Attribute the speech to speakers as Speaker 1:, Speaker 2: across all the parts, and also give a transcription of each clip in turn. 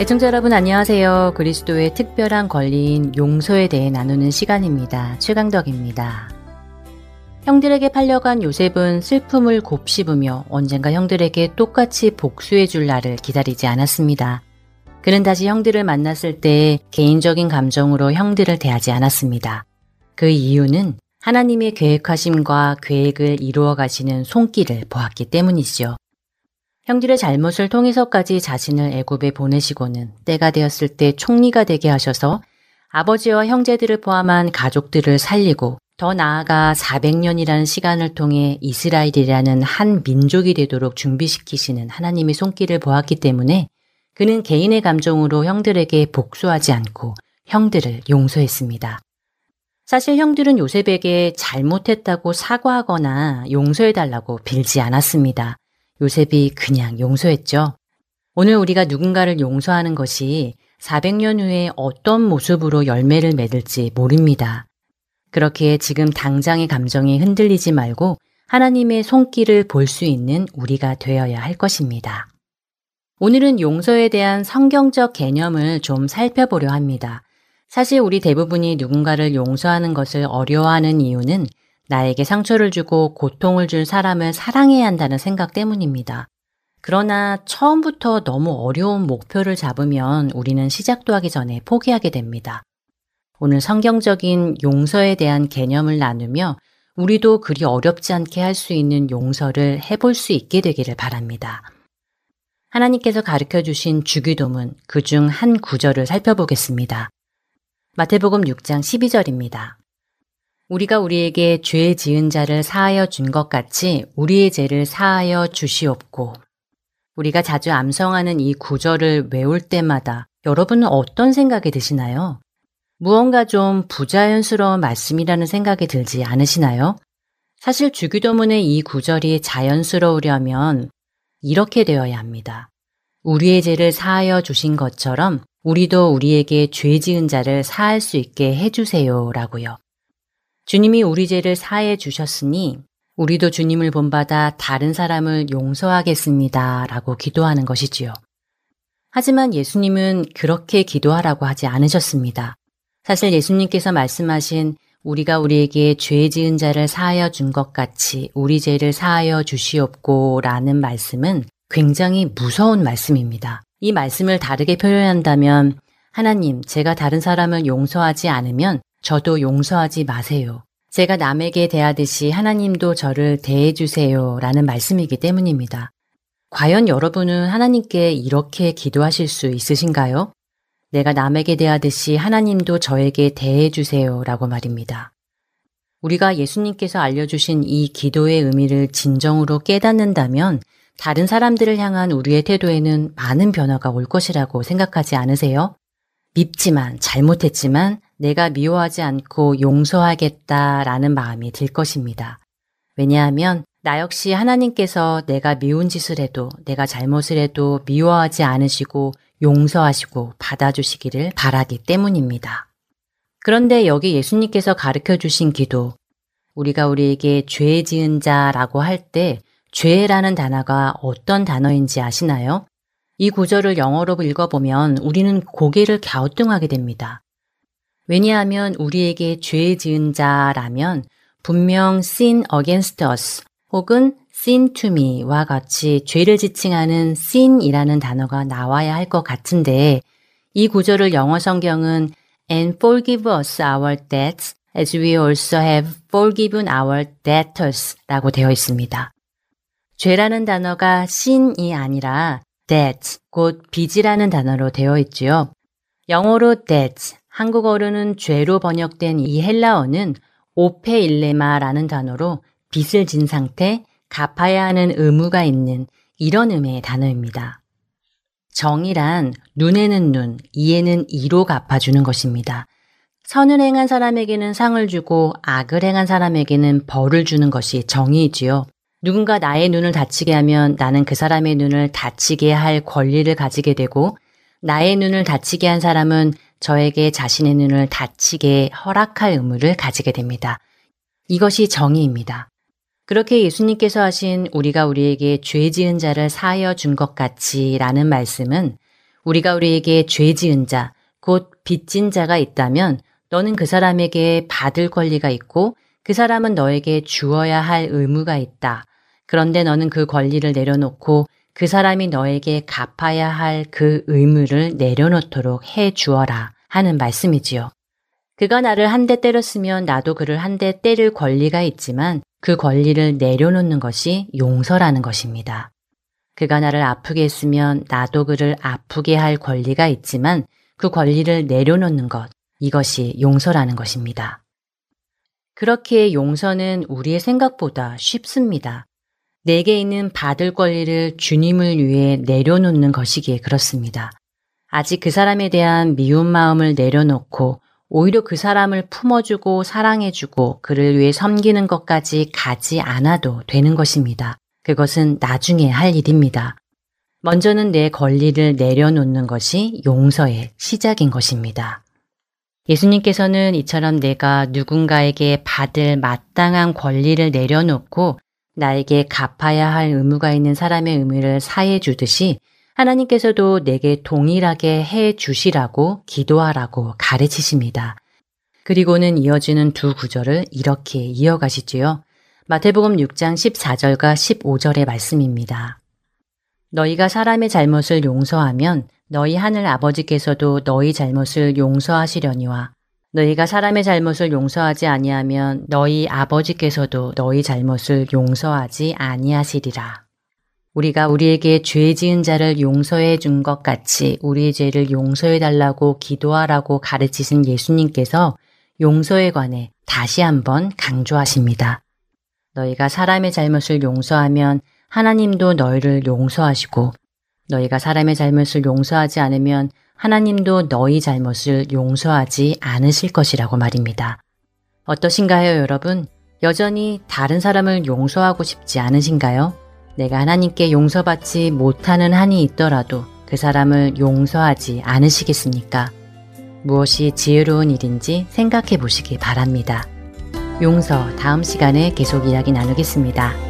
Speaker 1: 애청자 여러분 안녕하세요. 그리스도의 특별한 권리인 용서에 대해 나누는 시간입니다. 최강덕입니다. 형들에게 팔려간 요셉은 슬픔을 곱씹으며 언젠가 형들에게 똑같이 복수해 줄 날을 기다리지 않았습니다. 그는 다시 형들을 만났을 때 개인적인 감정으로 형들을 대하지 않았습니다. 그 이유는 하나님의 계획하심과 계획을 이루어 가시는 손길을 보았기 때문이지요. 형들의 잘못을 통해서까지 자신을 애굽에 보내시고는 때가 되었을 때 총리가 되게 하셔서 아버지와 형제들을 포함한 가족들을 살리고 더 나아가 400년이라는 시간을 통해 이스라엘이라는 한 민족이 되도록 준비시키시는 하나님의 손길을 보았기 때문에 그는 개인의 감정으로 형들에게 복수하지 않고 형들을 용서했습니다. 사실 형들은 요셉에게 잘못했다고 사과하거나 용서해달라고 빌지 않았습니다. 요셉이 그냥 용서했죠. 오늘 우리가 누군가를 용서하는 것이 400년 후에 어떤 모습으로 열매를 맺을지 모릅니다. 그렇게 지금 당장의 감정이 흔들리지 말고 하나님의 손길을 볼 수 있는 우리가 되어야 할 것입니다. 오늘은 용서에 대한 성경적 개념을 좀 살펴보려 합니다. 사실 우리 대부분이 누군가를 용서하는 것을 어려워하는 이유는 나에게 상처를 주고 고통을 준 사람을 사랑해야 한다는 생각 때문입니다. 그러나 처음부터 너무 어려운 목표를 잡으면 우리는 시작도 하기 전에 포기하게 됩니다. 오늘 성경적인 용서에 대한 개념을 나누며 우리도 그리 어렵지 않게 할 수 있는 용서를 해볼 수 있게 되기를 바랍니다. 하나님께서 가르쳐 주신 주기도문 그 중 한 구절을 살펴보겠습니다. 마태복음 6장 12절입니다. 우리가 우리에게 죄 지은 자를 사하여 준 것 같이 우리의 죄를 사하여 주시옵고 우리가 자주 암송하는 이 구절을 외울 때마다 여러분은 어떤 생각이 드시나요? 무언가 좀 부자연스러운 말씀이라는 생각이 들지 않으시나요? 사실 주기도문의 이 구절이 자연스러우려면 이렇게 되어야 합니다. 우리의 죄를 사하여 주신 것처럼 우리도 우리에게 죄 지은 자를 사할 수 있게 해주세요 라고요. 주님이 우리 죄를 사해 주셨으니 우리도 주님을 본받아 다른 사람을 용서하겠습니다 라고 기도하는 것이지요. 하지만 예수님은 그렇게 기도하라고 하지 않으셨습니다. 사실 예수님께서 말씀하신 우리가 우리에게 죄 지은 자를 사하여 준 것 같이 우리 죄를 사하여 주시옵고 라는 말씀은 굉장히 무서운 말씀입니다. 이 말씀을 다르게 표현한다면 하나님, 제가 다른 사람을 용서하지 않으면 저도 용서하지 마세요. 제가 남에게 대하듯이 하나님도 저를 대해주세요 라는 말씀이기 때문입니다. 과연 여러분은 하나님께 이렇게 기도하실 수 있으신가요? 내가 남에게 대하듯이 하나님도 저에게 대해주세요 라고 말입니다. 우리가 예수님께서 알려주신 이 기도의 의미를 진정으로 깨닫는다면 다른 사람들을 향한 우리의 태도에는 많은 변화가 올 것이라고 생각하지 않으세요? 밉지만 잘못했지만 내가 미워하지 않고 용서하겠다라는 마음이 들 것입니다. 왜냐하면 나 역시 하나님께서 내가 미운 짓을 해도 내가 잘못을 해도 미워하지 않으시고 용서하시고 받아주시기를 바라기 때문입니다. 그런데 여기 예수님께서 가르쳐 주신 기도, 우리가 우리에게 죄 지은 자라고 할 때 죄라는 단어가 어떤 단어인지 아시나요? 이 구절을 영어로 읽어보면 우리는 고개를 갸우뚱하게 됩니다. 왜냐하면 우리에게 죄 지은 자라면 분명 sin against us 혹은 sin to me와 같이 죄를 지칭하는 sin이라는 단어가 나와야 할 것 같은데 이 구절을 영어 성경은 and forgive us our debts as we also have forgiven our debtors 라고 되어 있습니다. 죄라는 단어가 sin이 아니라 debt, 곧 빚이라는 단어로 되어 있지요. 영어로 debt 한국어로는 죄로 번역된 이 헬라어는 오페일레마라는 단어로 빚을 진 상태, 갚아야 하는 의무가 있는 이런 의미의 단어입니다. 정이란 눈에는 눈, 이에는 이로 갚아주는 것입니다. 선을 행한 사람에게는 상을 주고 악을 행한 사람에게는 벌을 주는 것이 정의이지요. 누군가 나의 눈을 다치게 하면 나는 그 사람의 눈을 다치게 할 권리를 가지게 되고 나의 눈을 다치게 한 사람은 저에게 자신의 눈을 다치게 허락할 의무를 가지게 됩니다. 이것이 정의입니다. 그렇게 예수님께서 하신 우리가 우리에게 죄 지은 자를 사하여 준 것 같이 라는 말씀은 우리가 우리에게 죄 지은 자, 곧 빚진 자가 있다면 너는 그 사람에게 받을 권리가 있고 그 사람은 너에게 주어야 할 의무가 있다. 그런데 너는 그 권리를 내려놓고 그 사람이 너에게 갚아야 할 그 의무를 내려놓도록 해 주어라 하는 말씀이지요. 그가 나를 한 대 때렸으면 나도 그를 한 대 때릴 권리가 있지만 그 권리를 내려놓는 것이 용서라는 것입니다. 그가 나를 아프게 했으면 나도 그를 아프게 할 권리가 있지만 그 권리를 내려놓는 것, 이것이 용서라는 것입니다. 그렇게 용서는 우리의 생각보다 쉽습니다. 내게 있는 받을 권리를 주님을 위해 내려놓는 것이기에 그렇습니다. 아직 그 사람에 대한 미운 마음을 내려놓고 오히려 그 사람을 품어주고 사랑해주고 그를 위해 섬기는 것까지 가지 않아도 되는 것입니다. 그것은 나중에 할 일입니다. 먼저는 내 권리를 내려놓는 것이 용서의 시작인 것입니다. 예수님께서는 이처럼 내가 누군가에게 받을 마땅한 권리를 내려놓고 나에게 갚아야 할 의무가 있는 사람의 의무를 사해 주듯이 하나님께서도 내게 동일하게 해 주시라고 기도하라고 가르치십니다. 그리고는 이어지는 두 구절을 이렇게 이어가시지요. 마태복음 6장 14절과 15절의 말씀입니다. 너희가 사람의 잘못을 용서하면 너희 하늘 아버지께서도 너희 잘못을 용서하시려니와 너희가 사람의 잘못을 용서하지 아니하면 너희 아버지께서도 너희 잘못을 용서하지 아니하시리라. 우리가 우리에게 죄 지은 자를 용서해 준 것 같이 우리의 죄를 용서해 달라고 기도하라고 가르치신 예수님께서 용서에 관해 다시 한번 강조하십니다. 너희가 사람의 잘못을 용서하면 하나님도 너희를 용서하시고 너희가 사람의 잘못을 용서하지 않으면 하나님도 너희 잘못을 용서하지 않으실 것이라고 말입니다. 어떠신가요, 여러분? 여전히 다른 사람을 용서하고 싶지 않으신가요? 내가 하나님께 용서받지 못하는 한이 있더라도 그 사람을 용서하지 않으시겠습니까? 무엇이 지혜로운 일인지 생각해 보시기 바랍니다. 용서 다음 시간에 계속 이야기 나누겠습니다.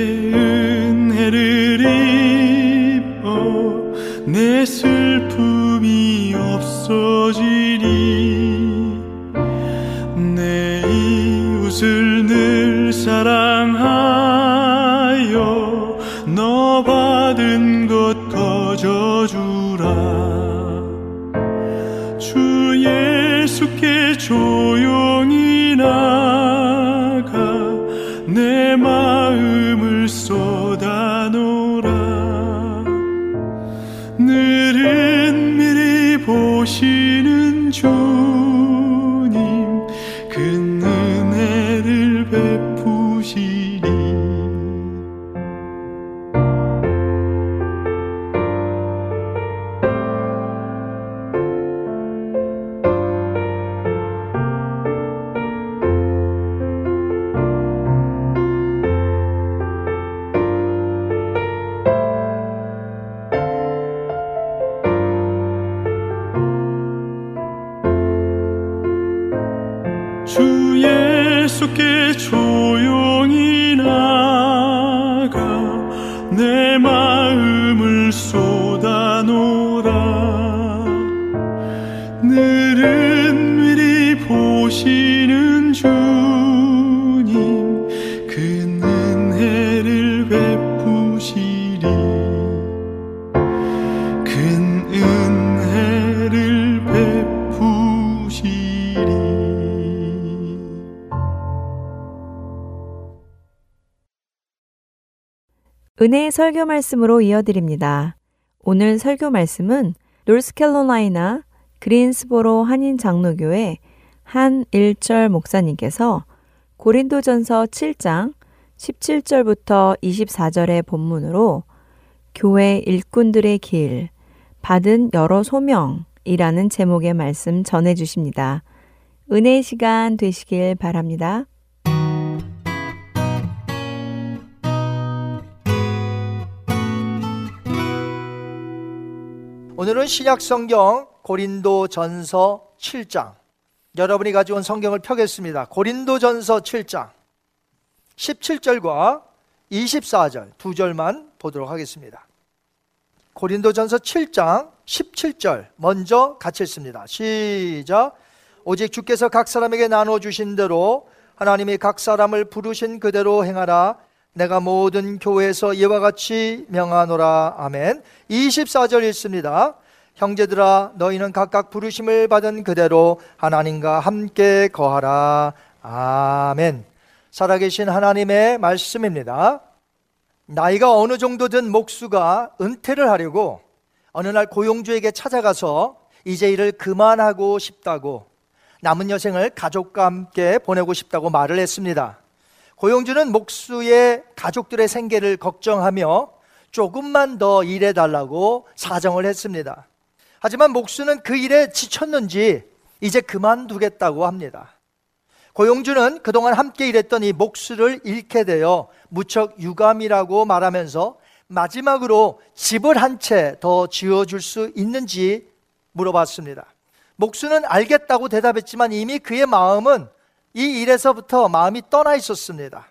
Speaker 2: 슬픔이 없어.
Speaker 3: 은혜의 설교 말씀으로 이어드립니다. 오늘 설교 말씀은 노스캐롤라이나 그린스보로 한인 장로교회 한일절 목사님께서 고린도전서 7장 17절부터 24절의 본문으로 교회 일꾼들의 길, 받은 여러 소명이라는 제목의 말씀 전해 주십니다. 은혜의 시간 되시길 바랍니다.
Speaker 4: 오늘은 신약 성경 고린도 전서 7장. 여러분이 가져온 성경을 펴겠습니다. 고린도 전서 7장. 17절과 24절 두 절만 보도록 하겠습니다. 고린도 전서 7장 17절 먼저 같이 읽습니다. 시작. 오직 주께서 각 사람에게 나눠 주신 대로 하나님이 각 사람을 부르신 그대로 행하라. 내가 모든 교회에서 이와 같이 명하노라. 아멘. 24절 읽습니다. 형제들아 너희는 각각 부르심을 받은 그대로 하나님과 함께 거하라. 아멘. 살아계신 하나님의 말씀입니다. 나이가 어느 정도 든 목수가 은퇴를 하려고 어느 날 고용주에게 찾아가서 이제 일을 그만하고 싶다고 남은 여생을 가족과 함께 보내고 싶다고 말을 했습니다. 고용주는 목수의 가족들의 생계를 걱정하며 조금만 더 일해달라고 사정을 했습니다. 하지만 목수는 그 일에 지쳤는지 이제 그만두겠다고 합니다. 고용주는 그동안 함께 일했던 이 목수를 잃게 되어 무척 유감이라고 말하면서 마지막으로 집을 한 채 더 지어줄 수 있는지 물어봤습니다. 목수는 알겠다고 대답했지만 이미 그의 마음은 이 일에서부터 마음이 떠나 있었습니다.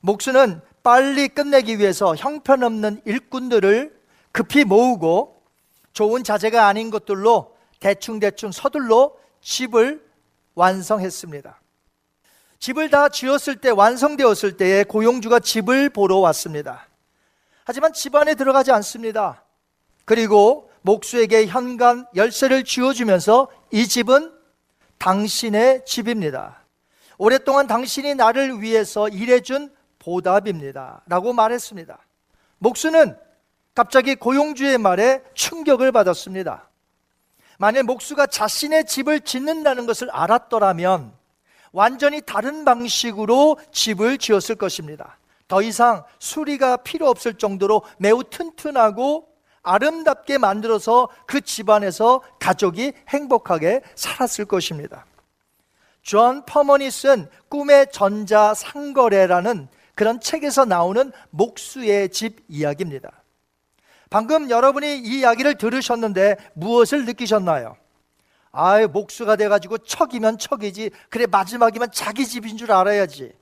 Speaker 4: 목수는 빨리 끝내기 위해서 형편없는 일꾼들을 급히 모으고 좋은 자재가 아닌 것들로 대충대충 서둘러 집을 완성했습니다. 집을 다 지었을 때, 완성되었을 때에 고용주가 집을 보러 왔습니다. 하지만 집 안에 들어가지 않습니다. 그리고 목수에게 현관 열쇠를 쥐어주면서 이 집은 당신의 집입니다. 오랫동안 당신이 나를 위해서 일해준 보답입니다. 라고 말했습니다. 목수는 갑자기 고용주의 말에 충격을 받았습니다. 만일 목수가 자신의 집을 짓는다는 것을 알았더라면 완전히 다른 방식으로 집을 지었을 것입니다. 더 이상 수리가 필요 없을 정도로 매우 튼튼하고 아름답게 만들어서 그 집안에서 가족이 행복하게 살았을 것입니다. 존 퍼먼이 쓴 꿈의 전자 상거래라는 그런 책에서 나오는 목수의 집 이야기입니다. 방금 여러분이 이 이야기를 들으셨는데 무엇을 느끼셨나요? 아유, 목수가 돼가지고 척이면 척이지. 그래, 마지막이면 자기 집인 줄 알아야지.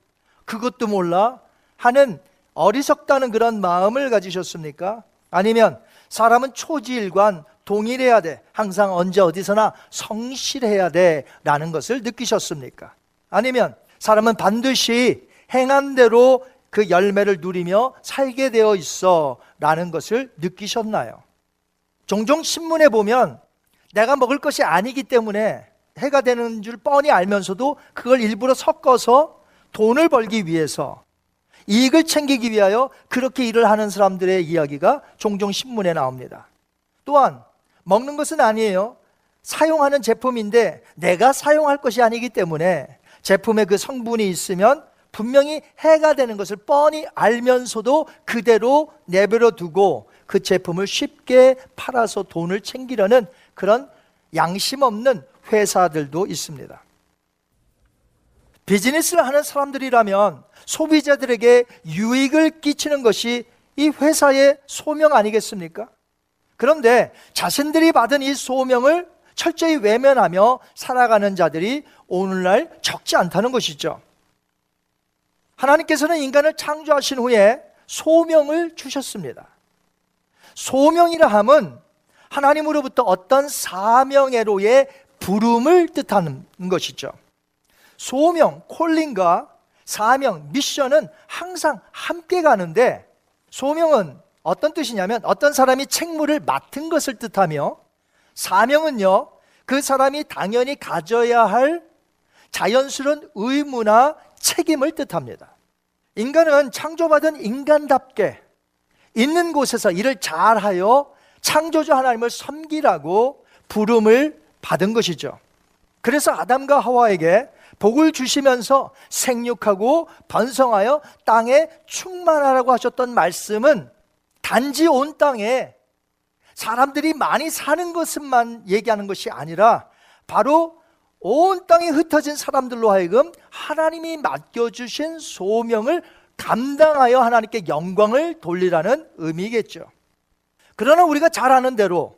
Speaker 4: 그것도 몰라? 하는 어리석다는 그런 마음을 가지셨습니까? 아니면 사람은 초지일관, 동일해야 돼. 항상 언제 어디서나 성실해야 돼. 라는 것을 느끼셨습니까? 아니면 사람은 반드시 행한 대로 그 열매를 누리며 살게 되어 있어. 라는 것을 느끼셨나요? 종종 신문에 보면 내가 먹을 것이 아니기 때문에 해가 되는 줄 뻔히 알면서도 그걸 일부러 섞어서 돈을 벌기 위해서 이익을 챙기기 위하여 그렇게 일을 하는 사람들의 이야기가 종종 신문에 나옵니다. 또한 먹는 것은 아니에요. 사용하는 제품인데 내가 사용할 것이 아니기 때문에 제품에 그 성분이 있으면 분명히 해가 되는 것을 뻔히 알면서도 그대로 내버려 두고 그 제품을 쉽게 팔아서 돈을 챙기려는 그런 양심 없는 회사들도 있습니다. 비즈니스를 하는 사람들이라면 소비자들에게 유익을 끼치는 것이 이 회사의 소명 아니겠습니까? 그런데 자신들이 받은 이 소명을 철저히 외면하며 살아가는 자들이 오늘날 적지 않다는 것이죠. 하나님께서는 인간을 창조하신 후에 소명을 주셨습니다. 소명이라 함은 하나님으로부터 어떤 사명애로의 부름을 뜻하는 것이죠. 소명, 콜링과 사명, 미션은 항상 함께 가는데 소명은 어떤 뜻이냐면 어떤 사람이 책무를 맡은 것을 뜻하며 사명은요, 그 사람이 당연히 가져야 할 자연스러운 의무나 책임을 뜻합니다. 인간은 창조받은 인간답게 있는 곳에서 일을 잘하여 창조주 하나님을 섬기라고 부름을 받은 것이죠. 그래서 아담과 하와에게 복을 주시면서 생육하고 번성하여 땅에 충만하라고 하셨던 말씀은 단지 온 땅에 사람들이 많이 사는 것만 얘기하는 것이 아니라 바로 온 땅에 흩어진 사람들로 하여금 하나님이 맡겨주신 소명을 감당하여 하나님께 영광을 돌리라는 의미겠죠. 그러나 우리가 잘 아는 대로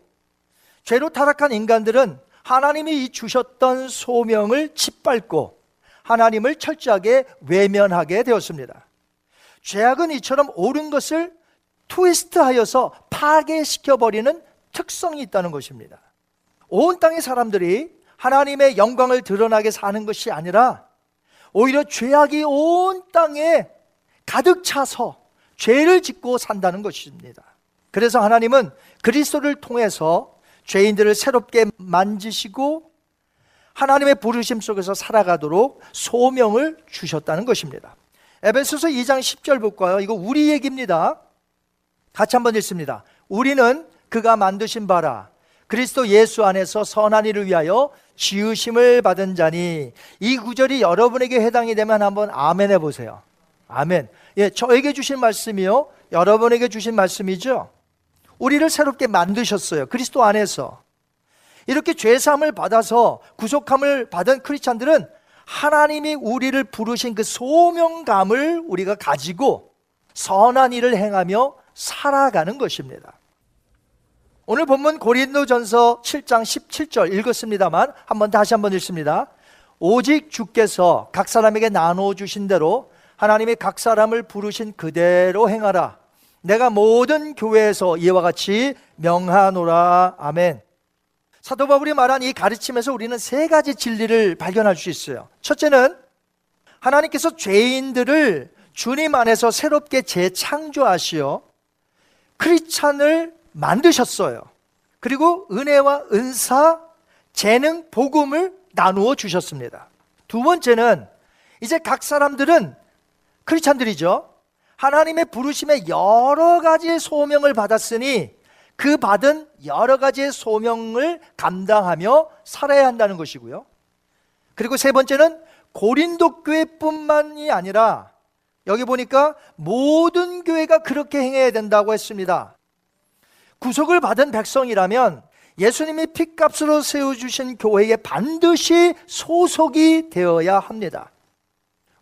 Speaker 4: 죄로 타락한 인간들은 하나님이 주셨던 소명을 짓밟고 하나님을 철저하게 외면하게 되었습니다. 죄악은 이처럼 옳은 것을 트위스트하여서 파괴시켜버리는 특성이 있다는 것입니다. 온 땅의 사람들이 하나님의 영광을 드러나게 사는 것이 아니라 오히려 죄악이 온 땅에 가득 차서 죄를 짓고 산다는 것입니다. 그래서 하나님은 그리스도를 통해서 죄인들을 새롭게 만지시고 하나님의 부르심 속에서 살아가도록 소명을 주셨다는 것입니다. 에베소서 2장 10절 볼까요? 이거 우리 얘기입니다. 같이 한번 읽습니다. 우리는 그가 만드신 바라 그리스도 예수 안에서 선한 일을 위하여 지으심을 받은 자니 이 구절이 여러분에게 해당이 되면 한번 아멘 해 보세요. 아멘. 예, 저에게 주신 말씀이요. 여러분에게 주신 말씀이죠. 우리를 새롭게 만드셨어요. 그리스도 안에서. 이렇게 죄 사함을 받아서 구속함을 받은 크리스찬들은 하나님이 우리를 부르신 그 소명감을 우리가 가지고 선한 일을 행하며 살아가는 것입니다. 오늘 본문 고린도전서 7장 17절 읽었습니다만 한번 다시 한번 읽습니다. 오직 주께서 각 사람에게 나눠 주신 대로 하나님이 각 사람을 부르신 그대로 행하라. 내가 모든 교회에서 이와 같이 명하노라. 아멘. 사도 바울이 말한 이 가르침에서 우리는 세 가지 진리를 발견할 수 있어요. 첫째는 하나님께서 죄인들을 주님 안에서 새롭게 재창조하시어 크리스찬을 만드셨어요. 그리고 은혜와 은사, 재능, 복음을 나누어 주셨습니다. 두 번째는 이제 각 사람들은 크리스찬들이죠. 하나님의 부르심에 여러 가지의 소명을 받았으니 그 받은 여러 가지의 소명을 감당하며 살아야 한다는 것이고요. 그리고 세 번째는 고린도 교회뿐만이 아니라 여기 보니까 모든 교회가 그렇게 행해야 된다고 했습니다. 구속을 받은 백성이라면 예수님이 핏값으로 세워주신 교회에 반드시 소속이 되어야 합니다.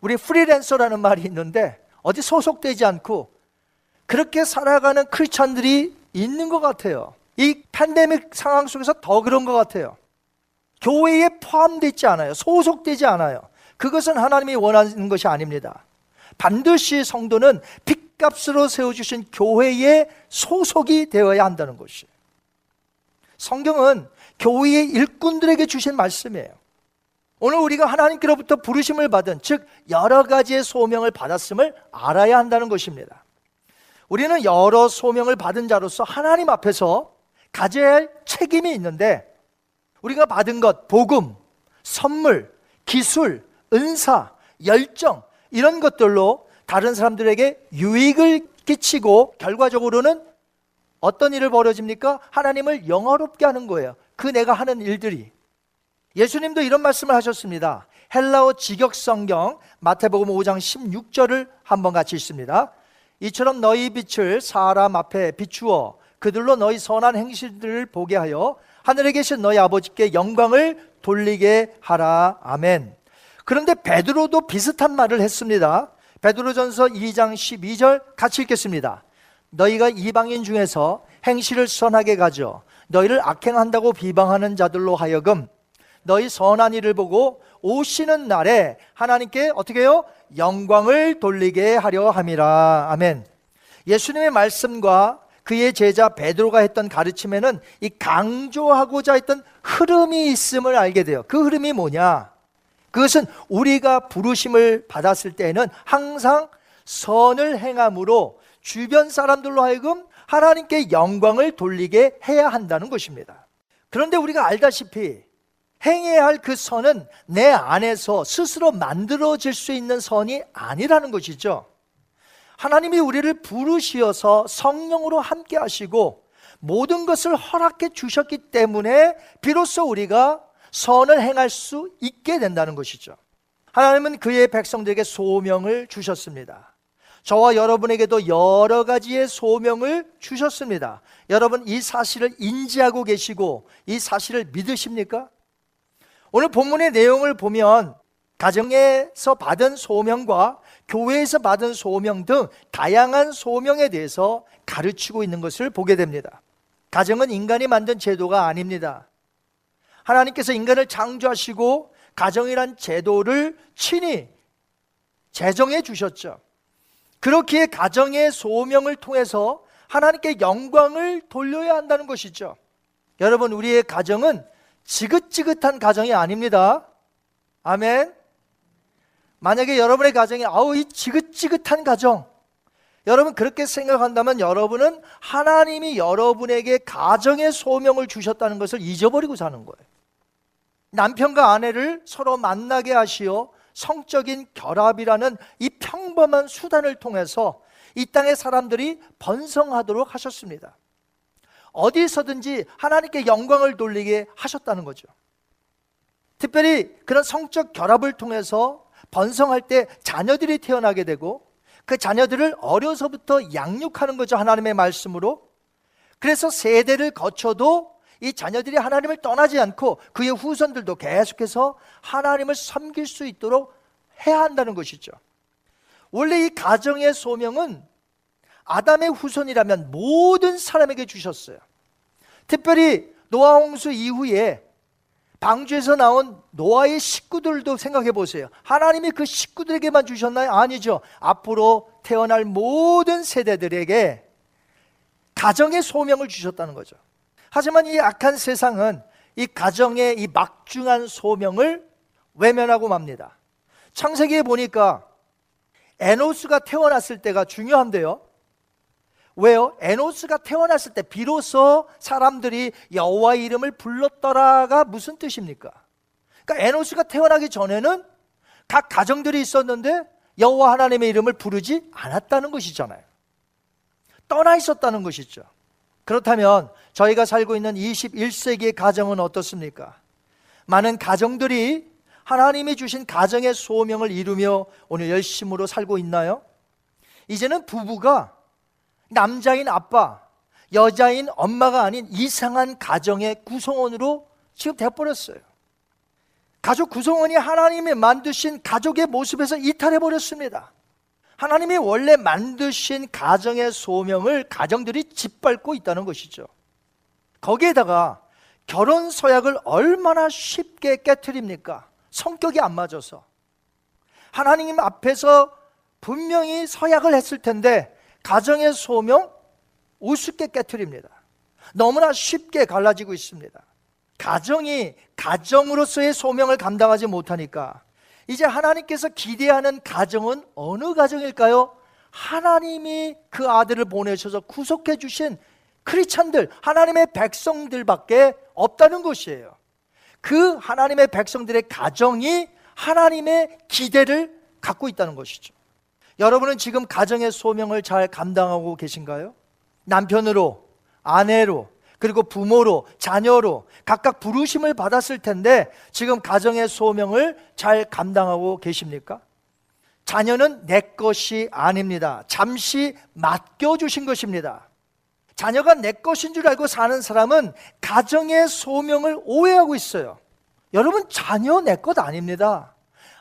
Speaker 4: 우리 프리랜서라는 말이 있는데 어디 소속되지 않고 그렇게 살아가는 크리스찬들이 있는 것 같아요. 이 팬데믹 상황 속에서 더 그런 것 같아요. 교회에 포함되지 않아요. 소속되지 않아요. 그것은 하나님이 원하는 것이 아닙니다. 반드시 성도는 빚값으로 세워주신 교회에 소속이 되어야 한다는 것이. 성경은 교회의 일꾼들에게 주신 말씀이에요. 오늘 우리가 하나님께로부터 부르심을 받은 즉 여러 가지의 소명을 받았음을 알아야 한다는 것입니다. 우리는 여러 소명을 받은 자로서 하나님 앞에서 가져야 할 책임이 있는데 우리가 받은 것 복음, 선물, 기술, 은사, 열정 이런 것들로 다른 사람들에게 유익을 끼치고 결과적으로는 어떤 일을 벌어집니까? 하나님을 영화롭게 하는 거예요. 그 내가 하는 일들이. 예수님도 이런 말씀을 하셨습니다. 헬라어 직역 성경 마태복음 5장 16절을 한번 같이 읽습니다. 이처럼 너희 빛을 사람 앞에 비추어 그들로 너희 선한 행실들을 보게 하여 하늘에 계신 너희 아버지께 영광을 돌리게 하라. 아멘. 그런데 베드로도 비슷한 말을 했습니다. 베드로전서 2장 12절 같이 읽겠습니다. 너희가 이방인 중에서 행실을 선하게 가져 너희를 악행한다고 비방하는 자들로 하여금 너희 선한 일을 보고 오시는 날에 하나님께 어떻게 해요? 영광을 돌리게 하려 함이라. 아멘. 예수님의 말씀과 그의 제자 베드로가 했던 가르침에는 이 강조하고자 했던 흐름이 있음을 알게 돼요. 그 흐름이 뭐냐? 그것은 우리가 부르심을 받았을 때에는 항상 선을 행함으로 주변 사람들로 하여금 하나님께 영광을 돌리게 해야 한다는 것입니다. 그런데 우리가 알다시피 행해야 할 그 선은 내 안에서 스스로 만들어질 수 있는 선이 아니라는 것이죠. 하나님이 우리를 부르시어서 성령으로 함께 하시고 모든 것을 허락해 주셨기 때문에 비로소 우리가 선을 행할 수 있게 된다는 것이죠. 하나님은 그의 백성들에게 소명을 주셨습니다. 저와 여러분에게도 여러 가지의 소명을 주셨습니다. 여러분 이 사실을 인지하고 계시고 이 사실을 믿으십니까? 오늘 본문의 내용을 보면 가정에서 받은 소명과 교회에서 받은 소명 등 다양한 소명에 대해서 가르치고 있는 것을 보게 됩니다. 가정은 인간이 만든 제도가 아닙니다. 하나님께서 인간을 창조하시고 가정이란 제도를 친히 제정해 주셨죠. 그렇기에 가정의 소명을 통해서 하나님께 영광을 돌려야 한다는 것이죠. 여러분, 우리의 가정은 지긋지긋한 가정이 아닙니다. 아멘. 만약에 여러분의 가정이 아우 이 지긋지긋한 가정 여러분 그렇게 생각한다면 여러분은 하나님이 여러분에게 가정의 소명을 주셨다는 것을 잊어버리고 사는 거예요. 남편과 아내를 서로 만나게 하시어 성적인 결합이라는 이 평범한 수단을 통해서 이 땅의 사람들이 번성하도록 하셨습니다. 어디서든지 하나님께 영광을 돌리게 하셨다는 거죠. 특별히 그런 성적 결합을 통해서 번성할 때 자녀들이 태어나게 되고 그 자녀들을 어려서부터 양육하는 거죠. 하나님의 말씀으로. 그래서 세대를 거쳐도 이 자녀들이 하나님을 떠나지 않고 그의 후손들도 계속해서 하나님을 섬길 수 있도록 해야 한다는 것이죠. 원래 이 가정의 소명은 아담의 후손이라면 모든 사람에게 주셨어요. 특별히 노아 홍수 이후에 방주에서 나온 노아의 식구들도 생각해 보세요. 하나님이 그 식구들에게만 주셨나요? 아니죠. 앞으로 태어날 모든 세대들에게 가정의 소명을 주셨다는 거죠. 하지만 이 악한 세상은 이 가정의 이 막중한 소명을 외면하고 맙니다. 창세기에 보니까 에노스가 태어났을 때가 중요한데요. 왜요? 에노스가 태어났을 때 비로소 사람들이 여호와 이름을 불렀더라가 무슨 뜻입니까? 그러니까 에노스가 태어나기 전에는 각 가정들이 있었는데 여호와 하나님의 이름을 부르지 않았다는 것이잖아요. 떠나 있었다는 것이죠. 그렇다면 저희가 살고 있는 21세기의 가정은 어떻습니까? 많은 가정들이 하나님이 주신 가정의 소명을 이루며 오늘 열심으로 살고 있나요? 이제는 부부가 남자인 아빠, 여자인 엄마가 아닌 이상한 가정의 구성원으로 지금 돼버렸어요. 가족 구성원이 하나님이 만드신 가족의 모습에서 이탈해 버렸습니다. 하나님이 원래 만드신 가정의 소명을 가정들이 짓밟고 있다는 것이죠. 거기에다가 결혼 서약을 얼마나 쉽게 깨뜨립니까? 성격이 안 맞아서. 하나님 앞에서 분명히 서약을 했을 텐데 가정의 소명 우습게 깨뜨립니다. 너무나 쉽게 갈라지고 있습니다. 가정이 가정으로서의 소명을 감당하지 못하니까 이제 하나님께서 기대하는 가정은 어느 가정일까요? 하나님이 그 아들을 보내셔서 구속해 주신 크리찬들, 하나님의 백성들밖에 없다는 것이에요. 그 하나님의 백성들의 가정이 하나님의 기대를 갖고 있다는 것이죠. 여러분은 지금 가정의 소명을 잘 감당하고 계신가요? 남편으로, 아내로, 그리고 부모로, 자녀로 각각 부르심을 받았을 텐데 지금 가정의 소명을 잘 감당하고 계십니까? 자녀는 내 것이 아닙니다. 잠시 맡겨주신 것입니다. 자녀가 내 것인 줄 알고 사는 사람은 가정의 소명을 오해하고 있어요. 여러분, 자녀 내 것 아닙니다.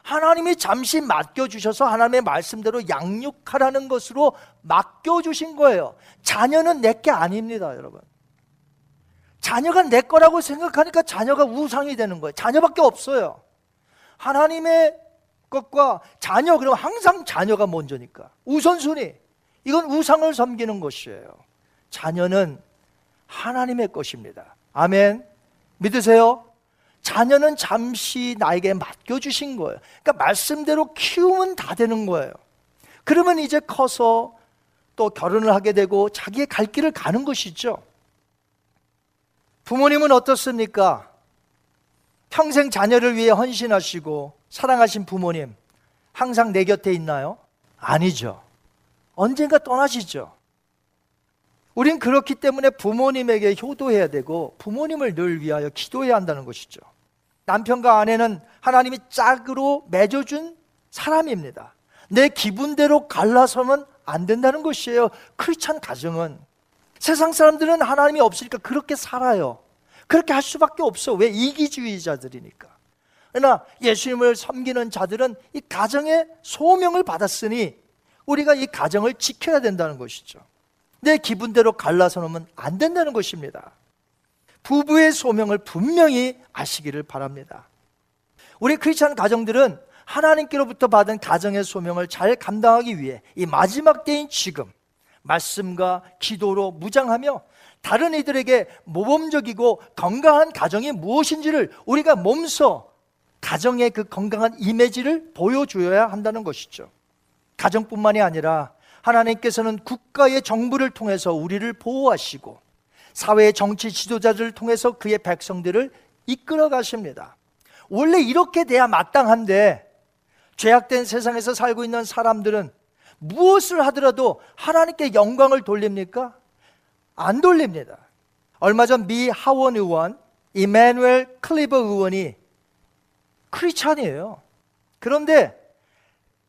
Speaker 4: 하나님이 잠시 맡겨주셔서 하나님의 말씀대로 양육하라는 것으로 맡겨주신 거예요. 자녀는 내 게 아닙니다, 여러분. 자녀가 내 거라고 생각하니까 자녀가 우상이 되는 거예요. 자녀밖에 없어요. 하나님의 것과 자녀, 그럼 항상 자녀가 먼저니까. 우선순위. 이건 우상을 섬기는 것이에요. 자녀는 하나님의 것입니다. 아멘. 믿으세요? 자녀는 잠시 나에게 맡겨주신 거예요. 그러니까 말씀대로 키우면 다 되는 거예요. 그러면 이제 커서 또 결혼을 하게 되고 자기의 갈 길을 가는 것이죠. 부모님은 어떻습니까? 평생 자녀를 위해 헌신하시고 사랑하신 부모님 항상 내 곁에 있나요? 아니죠. 언젠가 떠나시죠. 우린 그렇기 때문에 부모님에게 효도해야 되고 부모님을 늘 위하여 기도해야 한다는 것이죠. 남편과 아내는 하나님이 짝으로 맺어준 사람입니다. 내 기분대로 갈라서는 안 된다는 것이에요. 크리스찬 가정은 세상 사람들은 하나님이 없으니까 그렇게 살아요. 그렇게 할 수밖에 없어. 왜 이기주의자들이니까. 그러나 예수님을 섬기는 자들은 이 가정의 소명을 받았으니 우리가 이 가정을 지켜야 된다는 것이죠. 내 기분대로 갈라서 놓으면 안 된다는 것입니다. 부부의 소명을 분명히 아시기를 바랍니다. 우리 크리스천 가정들은 하나님께로부터 받은 가정의 소명을 잘 감당하기 위해 이 마지막 때인 지금 말씀과 기도로 무장하며 다른 이들에게 모범적이고 건강한 가정이 무엇인지를 우리가 몸소 가정의 그 건강한 이미지를 보여줘야 한다는 것이죠. 가정뿐만이 아니라 하나님께서는 국가의 정부를 통해서 우리를 보호하시고 사회의 정치 지도자들을 통해서 그의 백성들을 이끌어 가십니다. 원래 이렇게 돼야 마땅한데 죄악된 세상에서 살고 있는 사람들은 무엇을 하더라도 하나님께 영광을 돌립니까? 안 돌립니다. 얼마 전 미 하원 의원 이마누엘 클리버 의원이 크리스찬이에요. 그런데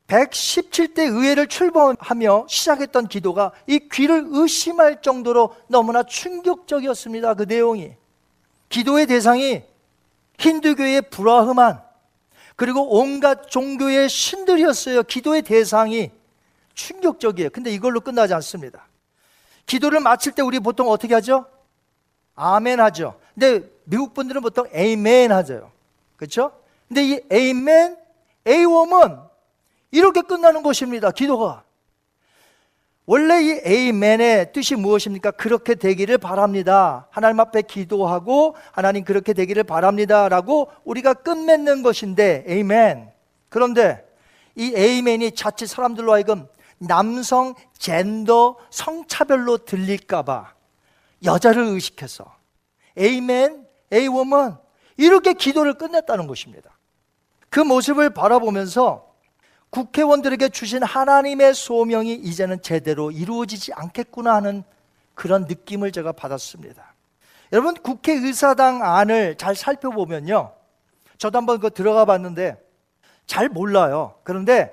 Speaker 4: 117대 의회를 출범하며 시작했던 기도가 이 귀를 의심할 정도로 너무나 충격적이었습니다. 그 내용이. 기도의 대상이 힌두교의 브라흐만 그리고 온갖 종교의 신들이었어요. 기도의 대상이 충격적이에요. 근데 이걸로 끝나지 않습니다. 기도를 마칠 때 우리 보통 어떻게 하죠? 아멘 하죠. 근데 미국 분들은 보통 에이멘 하죠. 그렇죠? 근데 이 에이멘, 에이웜은 이렇게 끝나는 것입니다. 기도가. 원래 이 에이멘의 뜻이 무엇입니까? 그렇게 되기를 바랍니다. 하나님 앞에 기도하고 하나님 그렇게 되기를 바랍니다 라고 우리가 끝맺는 것인데 에이멘. 그런데 이 에이멘이 자칫 사람들로 하여금 남성 젠더 성차별로 들릴까봐 여자를 의식해서 에이멘, 에이워먼 이렇게 기도를 끝냈다는 것입니다. 그 모습을 바라보면서 국회의원들에게 주신 하나님의 소명이 이제는 제대로 이루어지지 않겠구나 하는 그런 느낌을 제가 받았습니다. 여러분, 국회의사당 안을 잘 살펴보면요. 저도 한번 그 들어가 봤는데 잘 몰라요. 그런데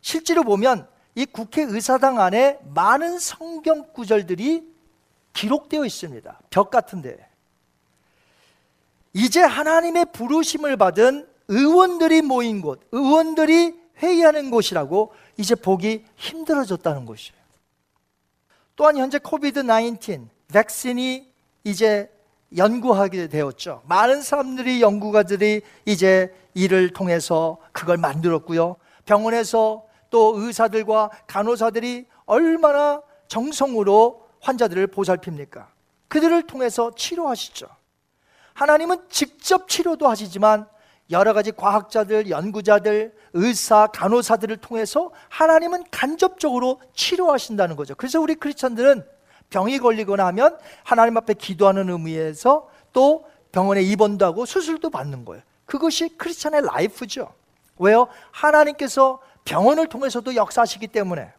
Speaker 4: 실제로 보면 이 국회의사당 안에 많은 성경 구절들이 기록되어 있습니다. 벽 같은데. 이제 하나님의 부르심을 받은 의원들이 모인 곳, 의원들이 회의하는 곳이라고 이제 보기 힘들어졌다는 것이에요. 또한 현재 코비드 19 백신이 이제 연구하게 되었죠. 많은 사람들이 연구가들이 이제 이를 통해서 그걸 만들었고요. 병원에서 또 의사들과 간호사들이 얼마나 정성으로 환자들을 보살핍니까? 그들을 통해서 치료하시죠. 하나님은 직접 치료도 하시지만 여러 가지 과학자들, 연구자들, 의사, 간호사들을 통해서 하나님은 간접적으로 치료하신다는 거죠. 그래서 우리 크리스천들은 병이 걸리거나 하면 하나님 앞에 기도하는 의미에서 또 병원에 입원도 하고 수술도 받는 거예요. 그것이 크리스천의 라이프죠. 왜요? 하나님께서 병원을 통해서도 역사하시기 때문에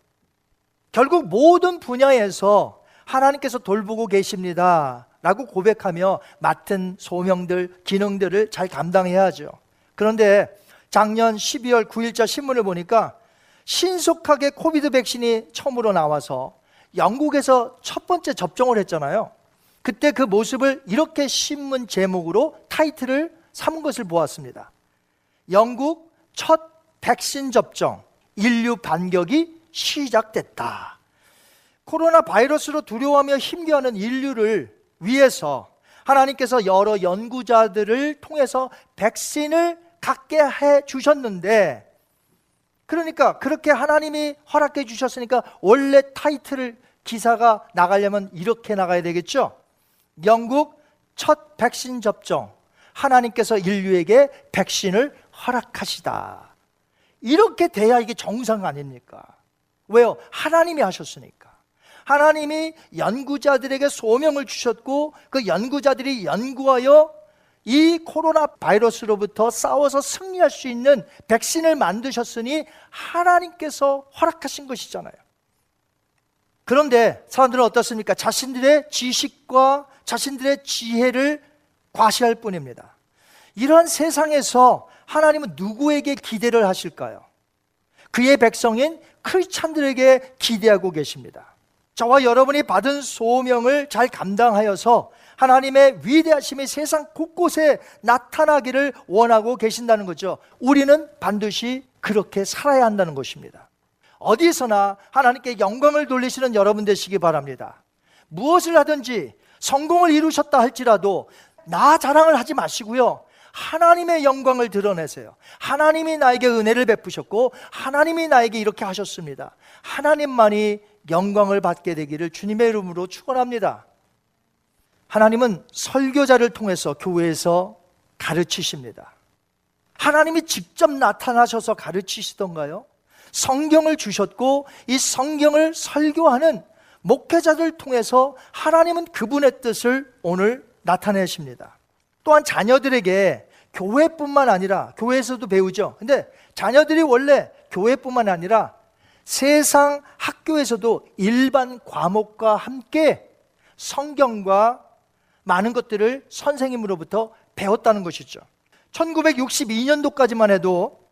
Speaker 4: 결국 모든 분야에서 하나님께서 돌보고 계십니다. 라고 고백하며 맡은 소명들, 기능들을 잘 감당해야죠. 그런데 작년 12월 9일자 신문을 보니까 신속하게 코비드 백신이 처음으로 나와서 영국에서 첫 번째 접종을 했잖아요. 그때 그 모습을 이렇게 신문 제목으로 타이틀을 삼은 것을 보았습니다. 영국 첫 백신 접종, 인류 반격이 시작됐다. 코로나 바이러스로 두려워하며 힘겨워하는 인류를 위해서 하나님께서 여러 연구자들을 통해서 백신을 갖게 해 주셨는데 그러니까 그렇게 하나님이 허락해 주셨으니까 원래 타이틀을 기사가 나가려면 이렇게 나가야 되겠죠. 영국 첫 백신 접종 하나님께서 인류에게 백신을 허락하시다. 이렇게 돼야 이게 정상 아닙니까? 왜요? 하나님이 하셨으니까. 하나님이 연구자들에게 소명을 주셨고 그 연구자들이 연구하여 이 코로나 바이러스로부터 싸워서 승리할 수 있는 백신을 만드셨으니 하나님께서 허락하신 것이잖아요. 그런데 사람들은 어떻습니까? 자신들의 지식과 자신들의 지혜를 과시할 뿐입니다. 이러한 세상에서 하나님은 누구에게 기대를 하실까요? 그의 백성인 크리스찬들에게 기대하고 계십니다. 저와 여러분이 받은 소명을 잘 감당하여서 하나님의 위대하심이 세상 곳곳에 나타나기를 원하고 계신다는 거죠. 우리는 반드시 그렇게 살아야 한다는 것입니다. 어디서나 하나님께 영광을 돌리시는 여러분 되시기 바랍니다. 무엇을 하든지 성공을 이루셨다 할지라도 나 자랑을 하지 마시고요. 하나님의 영광을 드러내세요. 하나님이 나에게 은혜를 베푸셨고 하나님이 나에게 이렇게 하셨습니다. 하나님만이 영광을 받게 되기를 주님의 이름으로 축원합니다. 하나님은 설교자를 통해서 교회에서 가르치십니다. 하나님이 직접 나타나셔서 가르치시던가요? 성경을 주셨고 이 성경을 설교하는 목회자들 통해서 하나님은 그분의 뜻을 오늘 나타내십니다. 또한 자녀들에게 교회뿐만 아니라 교회에서도 배우죠. 근데 자녀들이 원래 교회뿐만 아니라 세상 학교에서도 일반 과목과 함께 성경과 많은 것들을 선생님으로부터 배웠다는 것이죠. 1962년도까지만 해도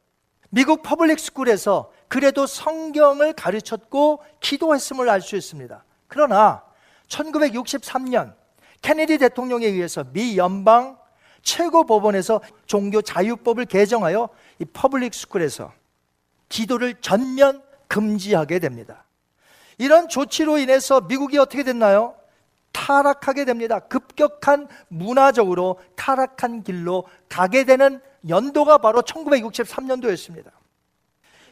Speaker 4: 미국 public school에서 그래도 성경을 가르쳤고 기도했음을 알 수 있습니다. 그러나 1963년 케네디 대통령에 의해서 미 연방 최고 법원에서 종교 자유법을 개정하여 이 public school에서 기도를 전면 금지하게 됩니다. 이런 조치로 인해서 미국이 어떻게 됐나요? 타락하게 됩니다. 급격한 문화적으로 타락한 길로 가게 되는 연도가 바로 1963년도였습니다.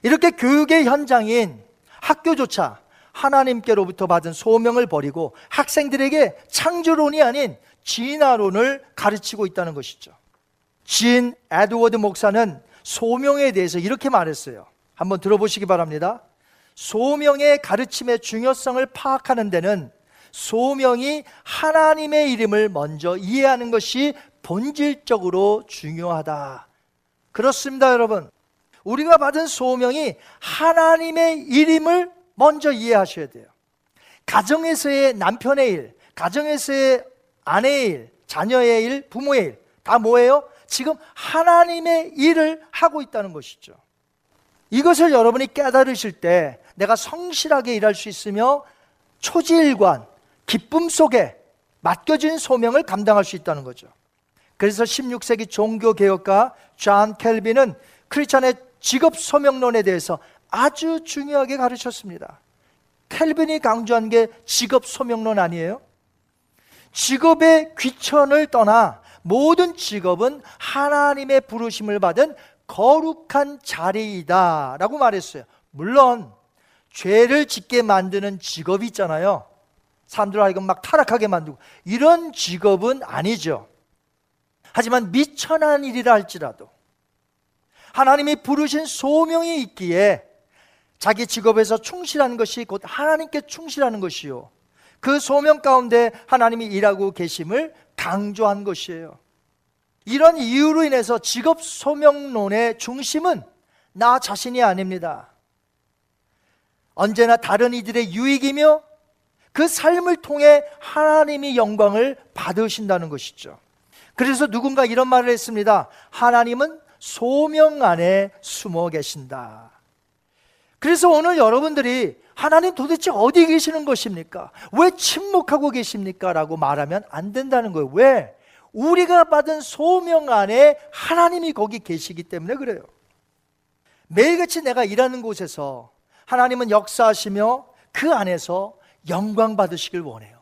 Speaker 4: 이렇게 교육의 현장인 학교조차 하나님께로부터 받은 소명을 버리고 학생들에게 창조론이 아닌 진화론을 가르치고 있다는 것이죠. 진 에드워드 목사는 소명에 대해서 이렇게 말했어요. 한번 들어보시기 바랍니다. 소명의 가르침의 중요성을 파악하는 데는 소명이 하나님의 이름을 먼저 이해하는 것이 본질적으로 중요하다. 그렇습니다, 여러분. 우리가 받은 소명이 하나님의 이름을 먼저 이해하셔야 돼요. 가정에서의 남편의 일, 가정에서의 아내의 일, 자녀의 일, 부모의 일, 다 뭐예요? 지금 하나님의 일을 하고 있다는 것이죠. 이것을 여러분이 깨달으실 때 내가 성실하게 일할 수 있으며 초지일관, 기쁨 속에 맡겨진 소명을 감당할 수 있다는 거죠. 그래서 16세기 종교개혁가 존 켈빈은 크리스찬의 직업 소명론에 대해서 아주 중요하게 가르쳤습니다. 켈빈이 강조한 게 직업 소명론 아니에요? 직업의 귀천을 떠나 모든 직업은 하나님의 부르심을 받은 거룩한 자리이다 라고 말했어요. 물론 죄를 짓게 만드는 직업이 있잖아요. 사람들 하여금 막 타락하게 만들고 이런 직업은 아니죠. 하지만 미천한 일이라 할지라도 하나님이 부르신 소명이 있기에 자기 직업에서 충실하는 것이 곧 하나님께 충실하는 것이요. 그 소명 가운데 하나님이 일하고 계심을 강조한 것이에요. 이런 이유로 인해서 직업 소명론의 중심은 나 자신이 아닙니다. 언제나 다른 이들의 유익이며 그 삶을 통해 하나님이 영광을 받으신다는 것이죠. 그래서 누군가 이런 말을 했습니다. 하나님은 소명 안에 숨어 계신다. 그래서 오늘 여러분들이 하나님 도대체 어디 계시는 것입니까? 왜 침묵하고 계십니까? 라고 말하면 안 된다는 거예요. 왜? 우리가 받은 소명 안에 하나님이 거기 계시기 때문에 그래요. 매일같이 내가 일하는 곳에서 하나님은 역사하시며 그 안에서 영광 받으시길 원해요.